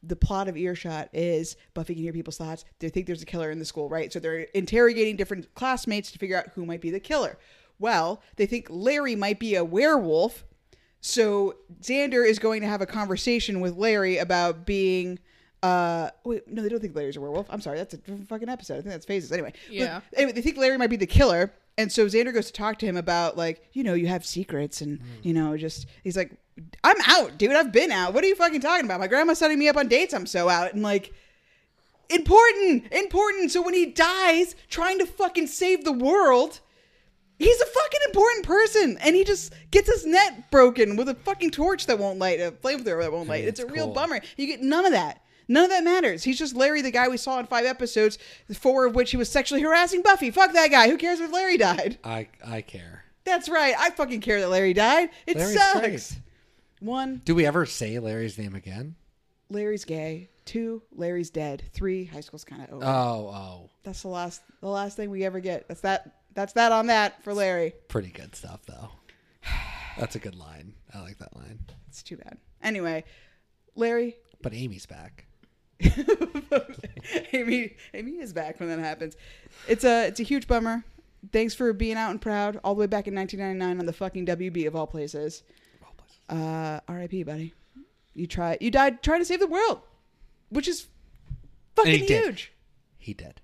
the plot of Earshot is Buffy can hear people's thoughts. They think there's a killer in the school, right? So they're interrogating different classmates to figure out who might be the killer. Well, they think Larry might be a werewolf. So Xander is going to have a conversation with Larry about being Uh, wait, no, they don't think Larry's a werewolf. I'm sorry, that's a different fucking episode. I think that's phases. Anyway, But Yeah. anyway, they think Larry might be the killer, and so Xander goes to talk to him about like, you know, you have secrets, and you know, just he's like, I'm out, dude. I've been out. What are you fucking talking about? My grandma's setting me up on dates. I'm so out, and like. Important, important. So when he dies trying to fucking save the world, he's a fucking important person, and he just gets his net broken with a fucking torch that won't light, a flamethrower that won't light. It's a it's real bummer. You get none of that. None of that matters. He's just Larry, the guy we saw in five episodes, four of which he was sexually harassing Buffy. Fuck that guy. Who cares if Larry died? I I care. That's right. I fucking care that Larry died. It Larry's sucks. great. One, Do we ever say Larry's name again? Larry's gay. Two, Larry's dead. Three, high school's kind of over. Oh, oh, That's the last, the last thing we ever get. That's that. That's that on that for Larry. pretty good stuff though. [sighs] That's a good line. I like that line. It's too bad. Anyway, Larry, But Amy's back. [laughs] Amy, Amy is back when that happens. It's a, it's a huge bummer. Thanks for being out and proud all the way back in 1999 on the fucking WB of all places. Uh, R.I.P. Buddy. You try, you died trying to save the world, which is fucking he did. huge. He did.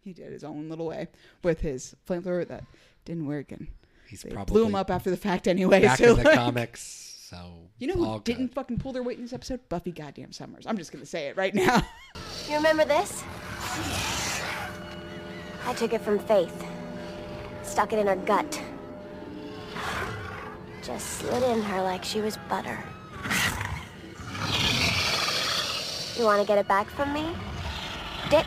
He did his own little way with his flamethrower that didn't work, and He's they probably blew him up after the fact anyway. back so in the comics. So You know who didn't fucking pull their weight in this episode? Buffy goddamn Summers. I'm just gonna say it right now. [laughs] You remember this? I took it from Faith. Stuck it in her gut. Just slid in her like she was butter. You want to get it back from me? Dick.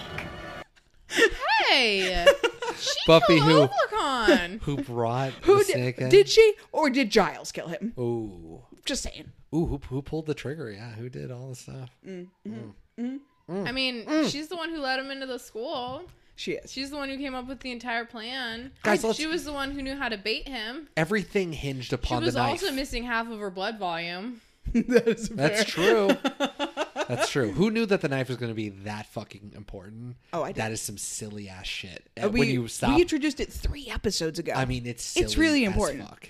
Hey, [laughs] she Buffy who [laughs] who brought Who the did, snake did she or did Giles kill him? Ooh. Just saying. Ooh, who, who pulled the trigger? Yeah, who did all the stuff? Mm-hmm. Mm. Mm-hmm. Mm. I mean, mm. she's the one who let him into the school. She is. She's the one who came up with the entire plan. Guys, let's- she was the one who knew how to bait him. Everything hinged upon the knife. also missing half of her blood volume. [laughs] that is That's true. [laughs] That's true. Who knew that the knife was going to be that fucking important? Oh, I did. That is some silly ass shit. Uh, when you stop, we introduced it three episodes ago. I mean, it's it's really as important. fuck.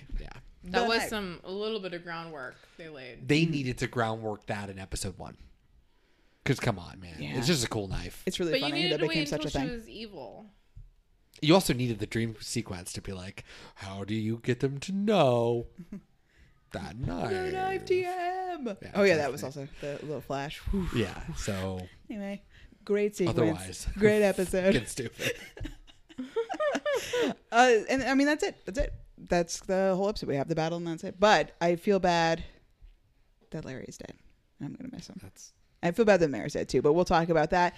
Yeah, That The was knife. some a little bit of groundwork they laid. they needed to groundwork that in episode one. Because come on, man, Yeah. it's just a cool knife. It's really But you funny needed that to became wait such until a she thing. was evil. You also needed the dream sequence to be like, how do you get them to know [laughs] that knife? The knife TM. Yeah, oh yeah, that was exactly. also the little flash. Whew. Yeah. So Anyway, great sequence. otherwise, great [laughs] episode. Get stupid. [laughs] uh, and I mean that's it. That's it. That's the whole episode. We have the battle and that's it. But I feel bad that Larry is dead. I'm gonna miss him. That's I feel bad that Mary's dead too. But we'll talk about that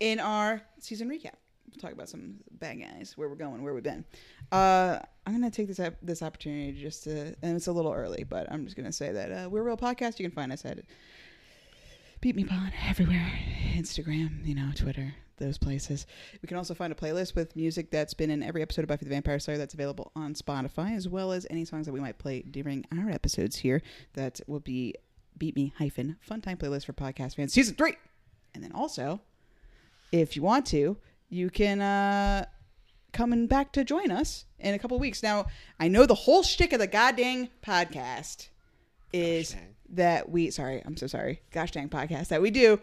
in our season recap. We'll talk about some bad guys, where we're going, where we've been. Uh, I'm gonna take this this opportunity just to, and it's a little early, but I'm just gonna say that uh, we're a real podcast. You can find us at Beep Me Pod everywhere, Instagram, you know, Twitter, those places. We can also find a playlist with music that's been in every episode of Buffy the Vampire Slayer that's available on Spotify, as well as any songs that we might play during our episodes here. That will be Beep Me hyphen Fun Time playlist for podcast fans, season three. And then also, if you want to, you can uh, coming back to join us in a couple weeks. Now, I know the whole shtick of the goddamn podcast is that we sorry, I'm so sorry. Gosh dang podcast that we do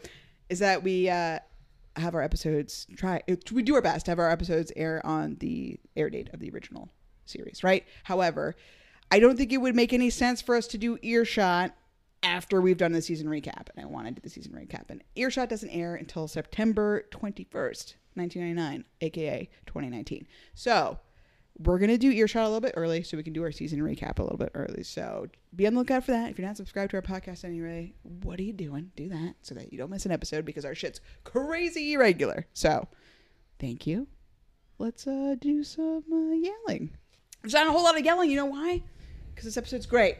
is that we uh have our episodes try we do our best to have our episodes air on the air date of the original series, right? However, I don't think it would make any sense for us to do earshot after we've done the season recap. And I want to do the season recap. And earshot doesn't air until September 21st, 1999, aka 2019. So we're gonna do earshot a little bit early so we can do our season recap a little bit early. So be on the lookout for that. If you're not subscribed to our podcast anyway, what are you doing? Do that so that you don't miss an episode because our shit's crazy irregular. So thank you. Let's uh do some uh, yelling. There's not a whole lot of yelling. You know why? Because this episode's great.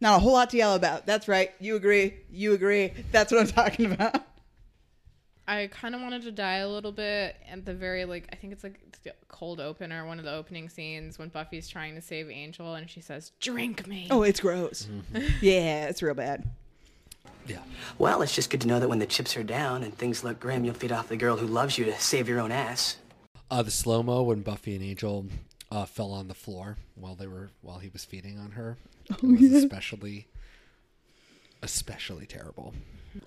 Not a whole lot to yell about. That's right. You agree. You agree. That's what I'm talking [laughs] about. I kind of wanted to die a little bit at the very like I think it's like the cold opener, one of the opening scenes when Buffy's trying to save Angel and she says, "Drink me." Oh, it's gross. [laughs] yeah, it's real bad. Yeah. Well, it's just good to know that when the chips are down and things look grim, you'll feed off the girl who loves you to save your own ass. Uh, the slow mo when Buffy and Angel uh, fell on the floor while they were while he was feeding on her. Oh, it was yeah. especially especially terrible.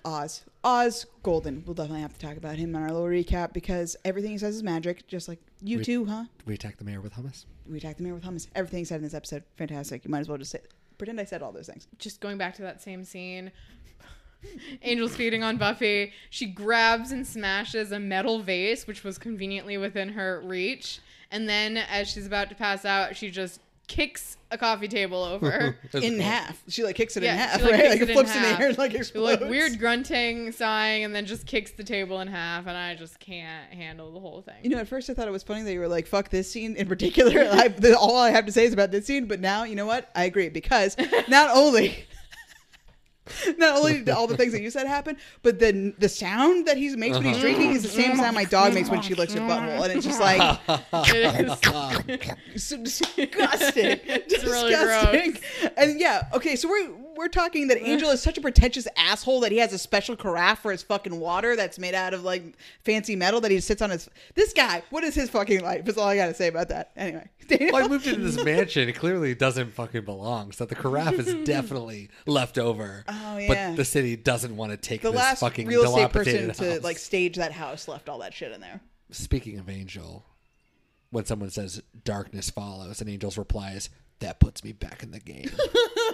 Oz. Oz Golden. We'll definitely have to talk about him in our little recap because everything he says is magic, just like you We- too, huh? We attack the mayor with hummus. We attack the mayor with hummus. Everything he said in this episode, fantastic. You might as well just say, pretend I said all those things. just going back to that same scene. Angel's feeding on Buffy. She grabs and smashes a metal vase, which was conveniently within her reach. And then, as she's about to pass out, she just kicks a coffee table over. [laughs] in half. She like kicks it in half, she, like, right? Like it in flips in, the air and like explodes. like weird grunting, sighing, and then just kicks the table in half. And I just can't handle the whole thing. You know, at first I thought it was funny that you were like, "Fuck this scene in particular." [laughs] I, the, all I have to say is about this scene, but now you know what? I agree because [laughs] not only. [laughs] Not only did all the things that you said happen, but then the sound that he makes when he's Uh-huh. drinking is the same sound my dog makes when she licks her butthole, and it's just like [laughs] so [laughs] disgusting, It's really disgusting. And yeah, okay, so we're we're talking that Angel is such a pretentious asshole that he has a special carafe for his fucking water that's made out of like fancy metal that he sits on his. This guy, what is his fucking life? Is all I got to say about that. Anyway, [laughs] Daniel? Well, I moved into this mansion. It clearly doesn't fucking belong. So the carafe is [laughs] definitely left over. Oh, yeah. But the city doesn't want to take the this last fucking real estate person dilapidated to like stage that house left all that shit in there. Speaking of Angel, when someone says darkness follows and Angel's replies, that puts me back in the game. [laughs]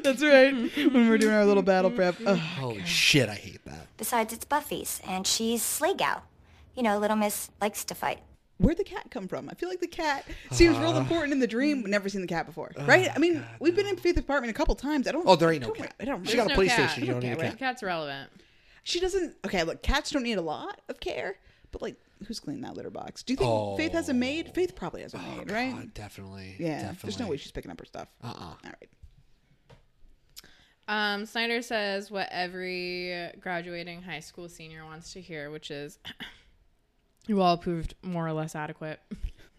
[laughs] That's right. when we're doing our little battle prep. [laughs] Ugh. Holy shit, I hate that. Besides, it's Buffy's, and she's Slay Gal. You know, Little Miss likes to fight. Where'd the cat come from? I feel like the cat seems real Uh, important in the dream. We've never seen the cat before, right? I mean, we've been in Faith's apartment a couple times. I don't. Oh, there ain't no don't- cat. I don't. She got a no PlayStation, cat. you don't need a Okay, cat. Cat's relevant. She doesn't. Okay, look, cats don't need a lot of care, but like, who's cleaning that litter box? Do you think Faith has a maid? Faith probably has a maid, right? Oh. God, definitely. yeah. Definitely. There's no way she's picking up her stuff. Uh uh All right. Um, Snyder says what every graduating high school senior wants to hear, which is, [clears throat] "You all proved more or less adequate." [laughs]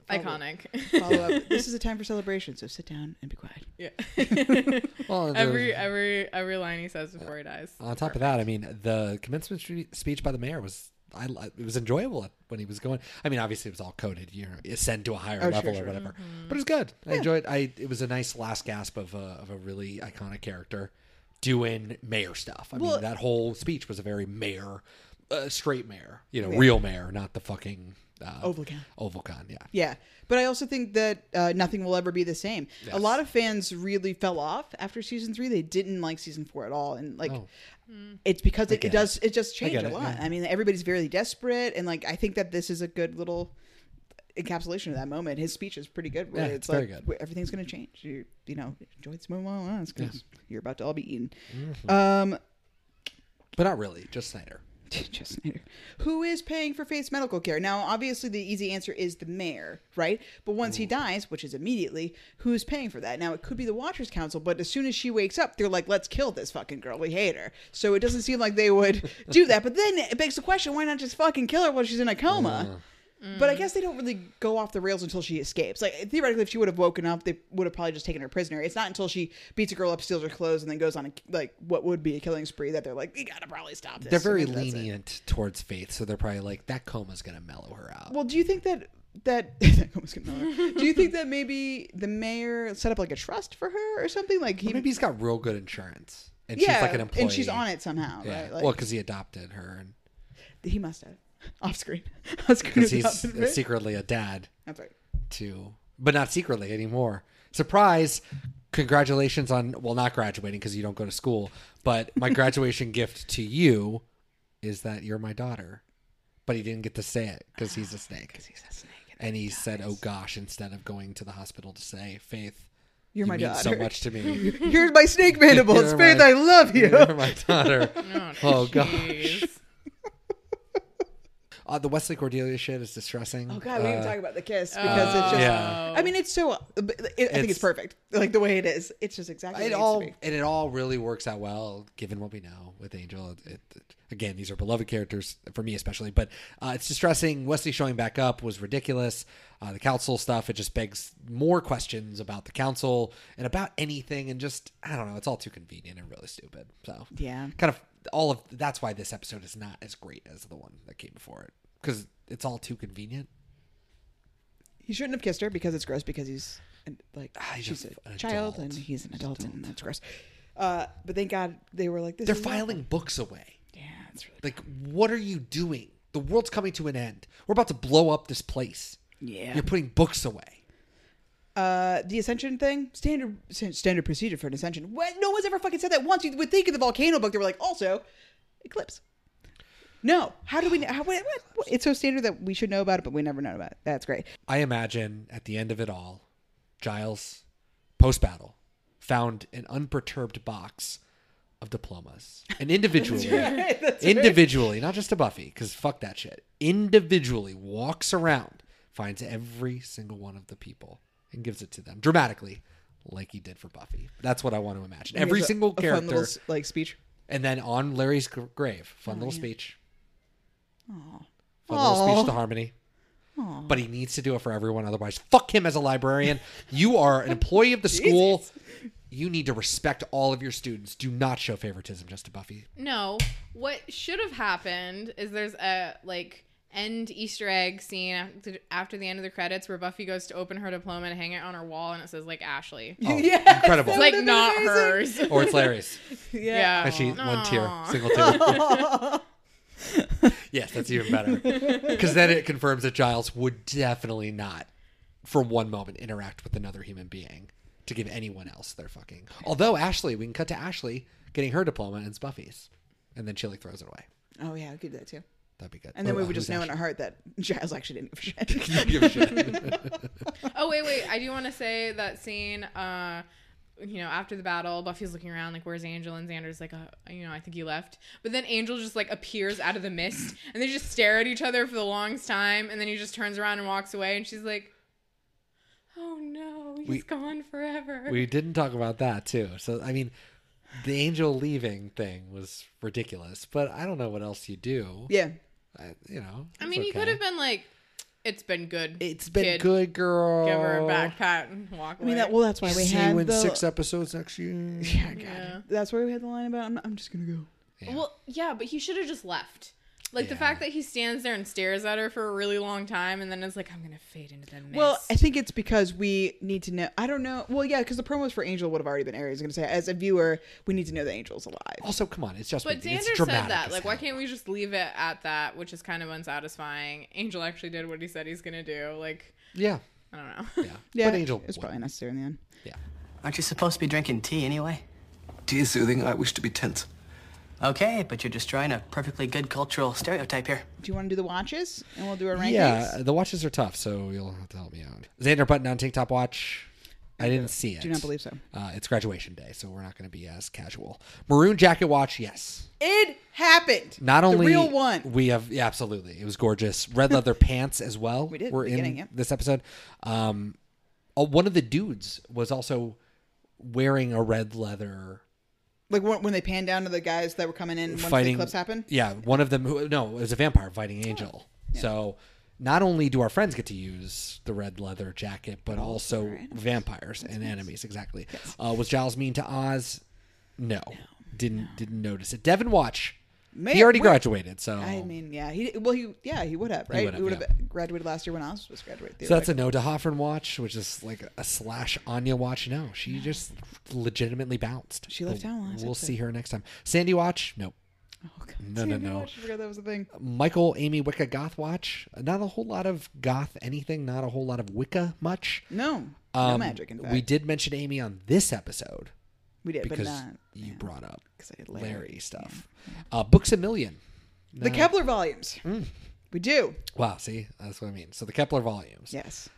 Follow- Iconic. Follow up. [laughs] This is a time for celebration, so sit down and be quiet. Yeah. [laughs] Well, the- every every every line he says before he dies. On top of that, I mean, the commencement speech by the mayor was. I, I- it was enjoyable when he was going. I mean, obviously it was all coded, you know, ascend to a higher Oh, level sure. or whatever. Mm-hmm. But it was good. I enjoyed. I it was a nice last gasp of a, of a really iconic character doing mayor stuff. I Well- mean, that whole speech was a very mayor, uh, straight mayor, you know, Yeah. real mayor, not the fucking uh, Olvikan. Olvikan, yeah. Yeah, but I also think that uh, nothing will ever be the same. A lot of fans really fell off after season three. They didn't like season four at all, and like Oh. it's because it, it does it just changed a it, lot. yeah. I mean, everybody's very desperate, and like I think that this is a good little encapsulation of that moment. His speech is pretty good. Yeah, it's like good. everything's going to change. You you know enjoy this moment because you're about to all be eaten. Mm-hmm. Um, But not really, just Snyder. [laughs] just Snyder. Who is paying for Faith's medical care? Now, obviously, the easy answer is the mayor, right? But once he dies, which is immediately, who's paying for that? Now, it could be the Watchers Council, but as soon as she wakes up, they're like, let's kill this fucking girl. We hate her. So it doesn't seem like they would [laughs] do that. But then it begs the question why not just fucking kill her while she's in a coma? But I guess they don't really go off the rails until she escapes. Like theoretically, if she would have woken up, they would have probably just taken her prisoner. It's not until she beats a girl up, steals her clothes, and then goes on a, like what would be a killing spree that they're like, we gotta probably stop this. They're very lenient towards Faith, so they're probably like, that coma's to mellow her out. Well, do you think that that [laughs] that almost got another- do you think that maybe the mayor set up like a trust for her or something? Like he Well, maybe he's got real good insurance. And yeah, she's like an employee. and she's on it somehow, Yeah. right? Like, well, because he adopted her and he must have [laughs] off screen. [laughs] Off screen because he's adopted secretly a dad That's right. to, but not secretly anymore. Surprise! Congratulations on well, not graduating because you don't go to school. But my [laughs] graduation gift to you is that you're my daughter. But he didn't get to say it because he's a [sighs] snake. Because he's a snake. And he said, "Oh gosh," instead of going to the hospital to say, "Faith, You're you my mean daughter. so much to me." Here's my snake mandibles. You're Faith, my- I love you. You're my daughter. Oh, oh gosh. Jeez. Uh, the Wesley Cordelia shit is distressing. Oh god, we Uh, didn't talk about the kiss because it's just. Yeah. I mean, it's so. It, I think it's It's- perfect, like the way it is. It's just exactly. it what all needs to and it all really works out well given what we know with Angel. It, it- again, these are beloved characters for me especially, but uh, it's distressing. Wesley showing back up was ridiculous. Uh, the council stuff it just begs more questions about the council and about anything, and just I don't know. It's all too convenient and really stupid. So. Yeah. kind of all of that's why this episode is not as great as the one that came before it because it's all too convenient. He shouldn't have kissed her because it's gross because he's like Ah, he's she's a- a, child adult. and he's an adult, and that's gross. Uh, but thank God they were like, this They're filing books away. Yeah, that's really Like, what are you doing? The world's coming to an end. We're about to blow up this place. Yeah. You're putting books away. Uh, the ascension thing, standard standard procedure for an ascension. What? No one's ever fucking said that once. You would think in the volcano book they were like, also, eclipse. No, how do we? know? How, what, what, what- It's so standard that we should know about it, but we never know about it. That's great. I imagine at the end of it all, Giles, post battle, found an unperturbed box of diplomas. And individually, [laughs] right, that's right. individually, not just a Buffy, because fuck that shit, individually walks around, finds every single one of the people, and gives it to them dramatically, like he did for Buffy. That's what I want to imagine. And Every gives a- single a fun character. little, s- like speech. And then on Larry's g- grave, fun Oh, little yeah. speech. Aw. Fun little speech to Harmony. Aw. But he needs to do it for everyone, otherwise, fuck him as a librarian. You are an employee of the [laughs] school. You need to respect all of your students. Do not show favoritism just to Buffy. No, what should have happened is there's a like end Easter egg scene after, after the end of the credits where Buffy goes to open her diploma and hang it on her wall and it says like Ashley. Oh, [laughs] Yes, incredible. It's like not amazing. hers. [laughs] Or it's Larry's. [laughs] yeah. Actually, one tear, single tear. yes, that's even better. Because then it confirms that Giles would definitely not, for one moment, interact with another human being to give anyone else their fucking. Although Ashley, we can cut to Ashley getting her diploma and it's Buffy's, and then she like throws it away. Oh yeah, I'll give that too. That'd be good. And then Oh, we would just who's know in our heart that [laughs] Giles actually didn't give a [laughs] shit. Give a shit. [laughs] oh wait, wait. I do want to say that scene. Uh, you know, after the battle, Buffy's looking around like, "Where's Angel?" And Xander's like, uh, "You know, I think he left." But then Angel just like appears out of the mist, and they just stare at each other for the longest time, and then he just turns around and walks away, and she's like, "Oh no, he's We- gone forever." We didn't talk about that too. So I mean, the angel leaving thing was ridiculous, but I don't know what else you do. Yeah. I, you know. I it's mean, he okay. could have been like, "It's been good. It's been kid. good, girl. Give her a back pat and walk away." I mean that. Well, that's why we See had you in the. six episodes next year. yeah, God. Yeah. That's why we had the line about. I'm, I'm just gonna go. Well, yeah, but he should have just left. Like the fact that he stands there and stares at her for a really long time, and then it's like, "I'm gonna fade into the mist." Well, I think it's because we need to know. I don't know. Well, yeah, because the promos for Angel would have already been aired. I was going to say, as a viewer, we need to know the Angel's alive. Also, come on, it's just. but it's Xander said dramatic that. Like, why can't we just leave it at that? Which is kind of unsatisfying. Angel actually did what he said he's gonna do. Like, Yeah. I don't know. Yeah. Yeah, [laughs] But Angel. It's probably necessary in the end. Yeah. Aren't you supposed to be drinking tea anyway? Tea is soothing. I wish to be tense. Okay, but you're destroying a perfectly good cultural stereotype here. Do you want to do the watches and we'll do our rankings? Yeah, the watches are tough, so you'll have to help me out. Xander button down tank top watch. I didn't see it. Do not believe so. Uh, it's graduation day, so we're not going to be as casual. Maroon jacket watch, yes. It happened. Not only the real one. we have, yeah, absolutely, it was gorgeous. Red [laughs] leather pants as well. We did, We're in yep. this episode. Um, one of the dudes was also wearing a red leather Like when, when they pan down to the guys that were coming in once fighting the eclipse happened. Yeah, one of them. Who, no, it was a vampire fighting Angel. So not only do our friends get to use the red leather jacket, but also vampires and enemies. Exactly. Uh, was Giles mean to Oz? No, didn't didn't notice it. Devon Watch. Man, he already graduated, so I mean, yeah, he well, he yeah, he would have, He right? would He would have, have, graduated last year when I was supposed to graduate. So that's a no to Hoffman watch, which is like a slash Anya watch. No, she just legitimately bounced. She left town last We'll episode. see her next time. Sandy watch, nope. no, no, Sandy no. Watch, I forgot that was a thing. Michael, Amy, Wicca, Goth watch. Not a whole lot of Goth anything. Not a whole lot of Wicca much. No, no Um, magic. In fact, We did mention Amy on this episode. We did, but because not- you brought up 'Cause I had Larry, Larry, stuff. Uh, Books a million. the Kepler volumes. Mm. We do. Wow, see, that's what I mean. So the Kepler volumes. Yes.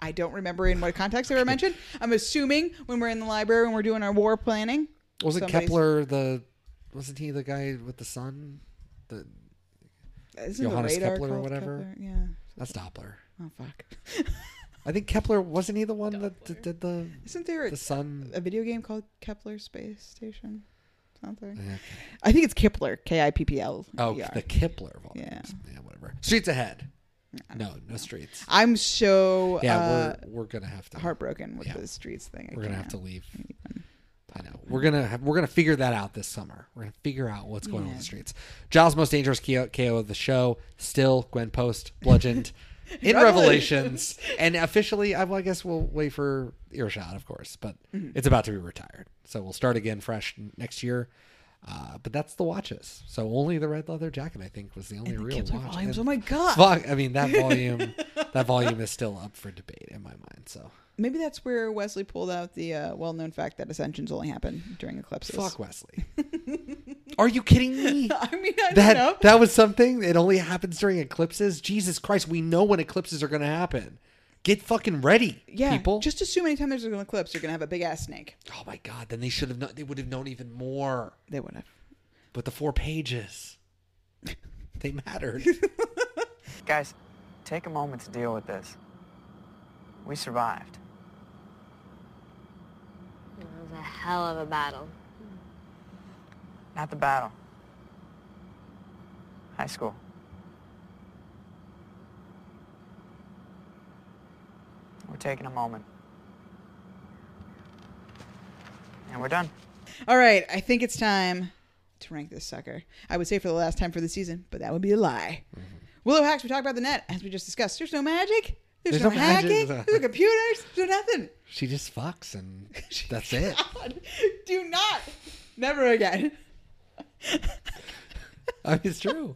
I don't remember in what context they were mentioned. I'm assuming when we're in the library and we're doing our war planning. Wasn't somebody's- Kepler the? Wasn't he the guy with the sun? The Isn't the Johannes radar Kepler or whatever. Kepler? Yeah. That's Doppler. Oh fuck. [laughs] I think Kepler wasn't he the one that d- did the? Isn't there a, the sun? a video game called Kepler Space Station? Something. Okay. I think it's Kipler. K I P P L. E Oh, the Kepler Yeah. volumes. Yeah. whatever. Streets ahead. No, no streets. I'm so Yeah, uh, we're we're gonna have to heartbroken with yeah. the streets thing. I We're gonna have can't. to leave. I know. We're gonna have, we're gonna figure that out this summer. We're gonna figure out what's going on with Yeah. the streets. Giles' most dangerous KO, KO of the show. Still, Gwen Post bludgeoned. [laughs] in Revelations. And officially, I, well, I guess we'll wait for earshot, of course, but Mhm. it's about to be retired, so we'll start again fresh next year. Uh, but that's the watches. So only the red leather jacket, I think, was the only the real watch. volumes, oh my God. I mean that volume, [laughs] that volume is still up for debate in my mind. So Maybe that's where Wesley pulled out the uh, well-known fact that ascensions only happen during eclipses. fuck Wesley. [laughs] Are you kidding me? [laughs] I mean, I that don't know. that was something. It only happens during eclipses. Jesus Christ, we know when eclipses are going to happen. Get fucking ready, yeah, people. just assume anytime there's an eclipse, you're gonna have a big ass snake. Oh my god! Then they should have. Known, they would have known even more. They would have. But the four pages, [laughs] they mattered. Guys, take a moment to deal with this. We survived. It was a hell of a battle. Not the battle. High school. We're taking a moment. And we're done. All right, I think it's time to rank this sucker. I would say for the last time for the season, but that would be a lie. Mm-hmm. Willow hacks. We talked about the net as we just discussed. There's no magic. There's, There's no, no hacking. There's no computers. [laughs] There's no nothing. she just fucks, and [laughs] that's it. God, [laughs] do not. Never again. I mean, it's true.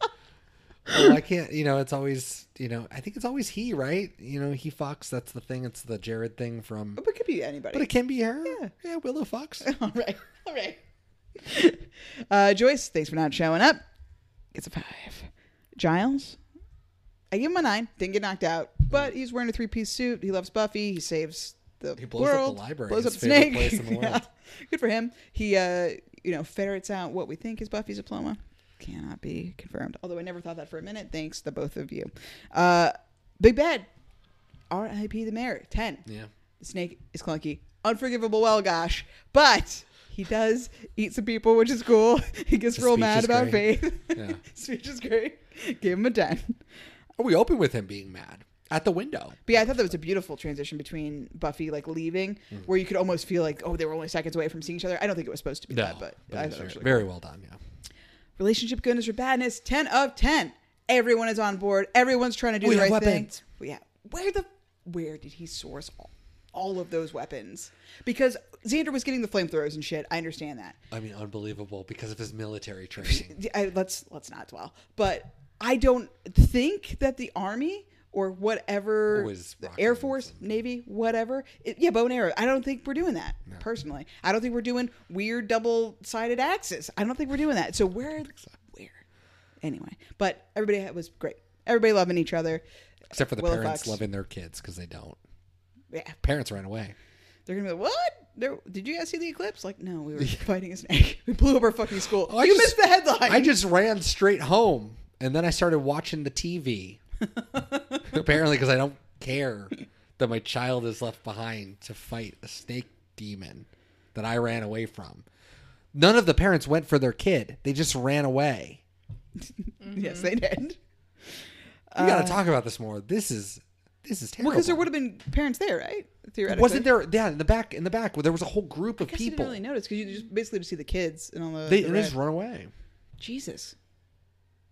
well, I can't. You know, it's always. You know, I think it's always he, right? You know, he fucks. That's the thing. It's the Jared thing from. But it could be anybody. But it can be her. Yeah. Yeah, Willow fucks. All right. All right. Uh, Joyce, thanks for not showing up. Gets a five. Giles, I give him a nine. Didn't get knocked out, but he's wearing a three-piece suit. He loves Buffy. He saves the He blows up the library, Blows his up the snake. place in the [laughs] Yeah. Good for him. He, uh, you know, ferrets out what we think is Buffy's diploma. Cannot be confirmed. Although I never thought that for a minute. Thanks to both of you. Uh, Big Bad. R.I.P. the mayor. Ten. Yeah. The snake is clunky. Unforgivable, well, gosh. But he does eat some people, which is cool. [laughs] He gets The real mad about great. Faith. [laughs] Yeah. speech is great. Gave him a 10. Are we open with him being mad at the window? But yeah, I thought that was a beautiful transition between Buffy like leaving, Mm. where you could almost feel like, oh, they were only seconds away from seeing each other. I don't think it was supposed to be No, that, but, but I thought it was very, really very cool. well done. Yeah. Relationship goodness or badness, 10 of 10. Everyone is on board. Everyone's trying to do We the right weapons. thing. Yeah. Where the where did he source all, all of those weapons? Because Xander was getting the flamethrowers and shit. I understand that. I mean, unbelievable because of his military [laughs] training. I, let's let's not dwell. But I don't think that the army or whatever Air Force, Navy, whatever. It, yeah, bow and arrow. I don't think we're doing that personally. I don't think we're doing weird double-sided axes. I don't think we're doing that. So where where anyway? But everybody was great. Everybody loving each other. Except for the Willow parents Fox. loving their kids because they don't. Yeah, Parents ran away. they're gonna be like, "What? There, did you guys see the eclipse?" Like, no, we were [laughs] fighting a snake. [laughs] We blew up our fucking school. Oh, you just- missed the headline. I just ran straight home, and then I started watching the TV. [laughs] Apparently, because I don't care that my child is left behind to fight a snake demon that I ran away from. None of the parents went for their kid; they just ran away. [laughs] yes, they did. We got Uh, to talk about this more. This is this is Well, terrible. because there would have been parents there, right? Theoretically, wasn't there? Yeah, in the back, in the back, where there was a whole group of I guess you people. didn't really notice because you just basically just see the kids and all the. They, the they just red. run away. Jesus,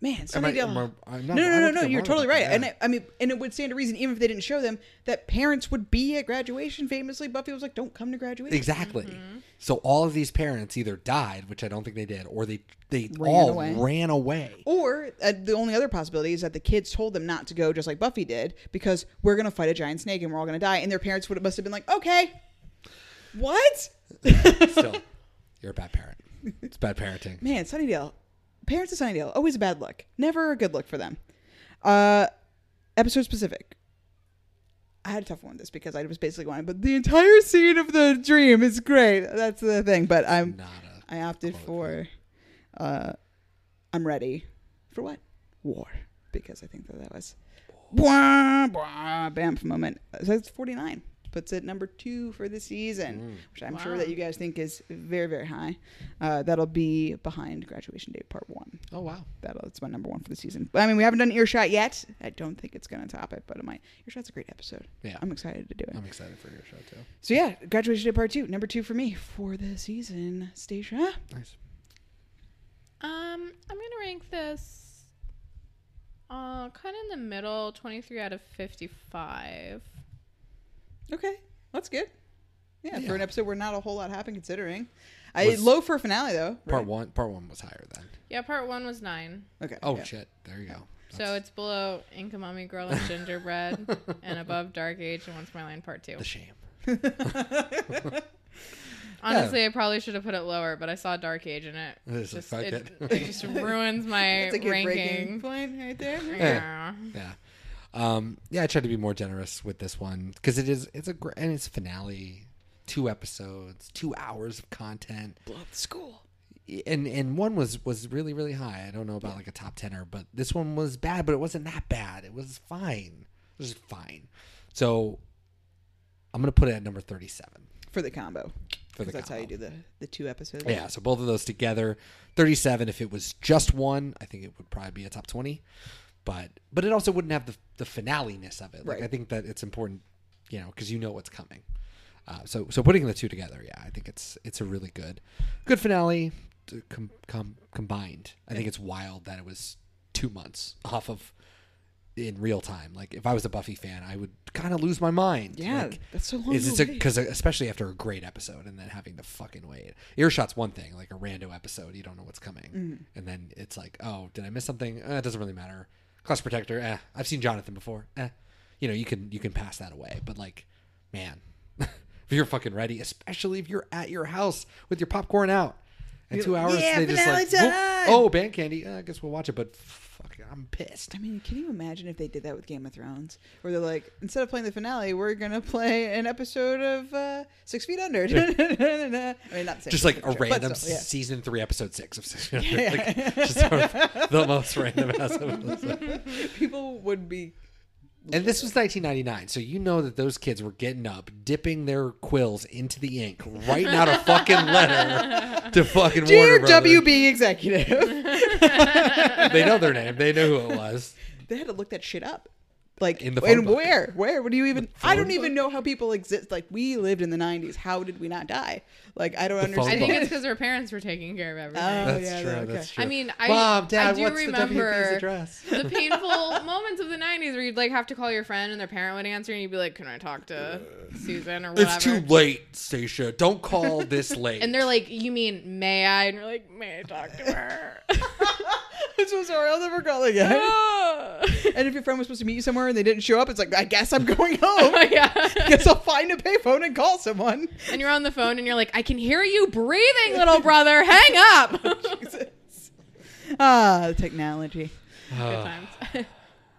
man, Am I- Sunnydale. am I- I'm not- no, no, no, no. You're totally right. And it, I mean, and it would stand to reason, even if they didn't show them, that parents would be at graduation. Famously, Buffy was like, "Don't come to graduation." Exactly. Mm-hmm. So all of these parents either died, which I don't think they did, or they they Ran all away. ran away. Or uh, the only other possibility is that the kids told them not to go, just like Buffy did, because we're gonna fight a giant snake and we're all gonna die. And their parents would have must have been like, "Okay, what?" Still, [laughs] you're a bad parent. It's bad parenting. Man, Sunnydale. Parents of Sunnydale, always a bad look. Never a good look for them. Uh episode specific. I had a tough one with this because I was basically going, but the entire scene of the dream is great. That's the thing. But I'm I opted for uh I'm ready. For what? War. Because I think that that was blah, blah, bam moment. So that's 49. Puts it number two for the season, which I'm sure that you guys think is very, very high. Uh, that'll be behind Graduation Day Part One. Oh wow, that'll that's my number one for the season. But I mean, we haven't done Earshot yet. I don't think it's going to top it, but it might. Earshot's a great episode. Yeah. I'm excited to do it. I'm excited for Earshot too. So yeah, Graduation Day Part Two, number two for me for the season. Stacia. Nice. Um, I'm gonna rank this Uh, kind of in the middle, 23 out of 55. Okay, that's good. Yeah, Yeah. for an episode where not a whole lot happened, considering. I Was- low for a finale though. Part right? one. Part one was higher then. Yeah, part one was nine. Okay. Oh yeah. shit! There you go. So it's below Inca Mummy Girl and Gingerbread [laughs] and above Dark Age and What's My Line Part 2. The shame. [laughs] Honestly, I probably should have put it lower, but I saw Dark Age in it. It's just, it, [laughs] it just ruins my That's a good breaking ranking. point right there. Yeah. Yeah. Um, yeah, I tried to be more generous with this one because it is it's a gr- and it's finale, two episodes, two hours of content. Blow up the school. And and one was was really really high. I don't know about like a top tenner, but this one was bad, but it wasn't that bad. It was fine. It was fine. So I'm gonna put it at number thirty seven. for the combo. For the that's how you do the the two episodes. Yeah, so both of those together, 37. If it was just one, I think it would probably be a top 20. But but it also wouldn't have the the finale-ness of it. Like Right. I think that it's important, you know, because you know what's coming. Uh, so so putting the two together, yeah, I think it's it's a really good good finale to com, com, combined. I think it's wild that it was two months off of in real time. Like if I was a Buffy fan, I would kind of lose my mind. Yeah, Like, that's so long. is it's wait. because especially after a great episode and then having to fucking wait. Earshot's one thing, like a rando episode, you don't know what's coming, Mhm. and then it's like, oh, did I miss something? Eh, it doesn't really matter. Class protector, eh. I've seen Jonathan before, eh. You know, you can you can pass that away, but like, man, [laughs] if you're fucking ready, especially if you're at your house with your popcorn out. And two hours, "Yeah, they just like, "Whoop. time!" oh, band candy. Uh, I guess we'll watch it, but I'm pissed. I mean, can you imagine if they did that with Game of Thrones, where they're like, instead of playing the finale, we're gonna play an episode of uh, Six Feet Under. [laughs] I mean, not same just like a random still, yeah. season three, episode six of Six Yeah. like, just sort of the most random [laughs] ass. [laughs] People would be. And this was 1999, so you know that those kids were getting up, dipping their quills into the ink, writing out a fucking letter to fucking Dear Warner Brothers. WB executive. [laughs] They know their name. They know who it was. They had to look that shit up. Like In the phone and book. where? Where? What do you even? I don't even know how people exist. Like we lived in the '90s. How did we not die? Like I don't The understand. I think it's because her parents were taking care of everything. Oh, That's yeah, true. okay. That's true. I mean, I, Mom, Dad, I do what's the remember address? the [laughs] painful moments of the 90s where you'd like have to call your friend and their parent would answer and you'd be like, can I talk to Susan or whatever? It's too late, Stacia. Don't call this [laughs] late. And they're like, you mean may I? And you're like, may I talk to her? I'm so sorry. I'll never call [laughs] again. [laughs] and if your friend was supposed to meet you somewhere and they didn't show up, it's like I guess I'm going [laughs] home. yeah. [laughs] guess I'll find a payphone and call someone. and you're on the phone and you're like, I can hear you breathing, little brother. Hang up. Ah, the technology. Good times.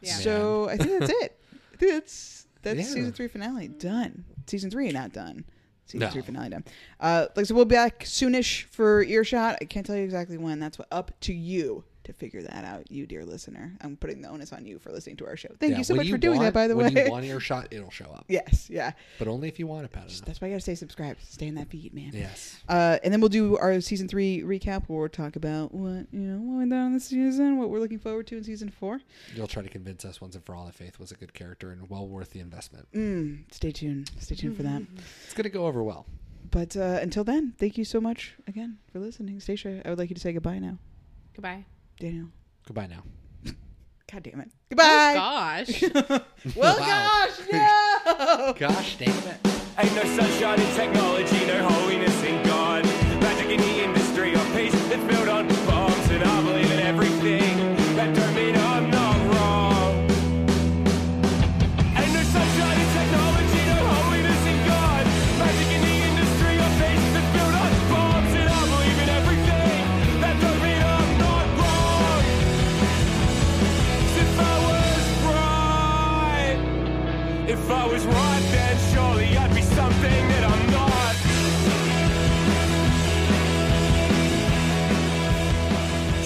yeah. So I think that's it. I think that's that's Yeah. season three finale done. Season three not done. Season No. three finale done. Uh, like so, we'll be back soonish for earshot. I can't tell you exactly when. That's what up to you to figure that out, you dear listener. I'm putting the onus on you for listening to our show. Thank Yeah, you so when much for doing want- that, by the when way. When you want earshot, it'll show up. yes, yeah. But only if you want it, Pat. That's why I gotta stay subscribed. Stay in that feed, man. Yes. Uh, and then we'll do our season three recap where we'll talk about what you know what went down in the season, what we're looking forward to in season four. You'll try to convince us once and for all that Faith was a good character and well worth the investment. Mm, stay tuned. Stay tuned for that. It's going to go over well. But uh, until then, thank you so much again for listening. Stacia, I would like you to say goodbye now. Goodbye. Daniel. Goodbye now. God damn it. Oh, Goodbye. gosh. [laughs] well, Wow. gosh, no. [laughs] Gosh damn it. Ain't no sunshine in technology, no holiness in God. Magic in the industry of peace that's built on If I was right, then surely I'd be something that I'm not.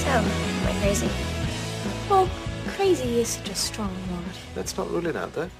So, am I crazy? Well, crazy is such a strong word. Let's not rule it out, though.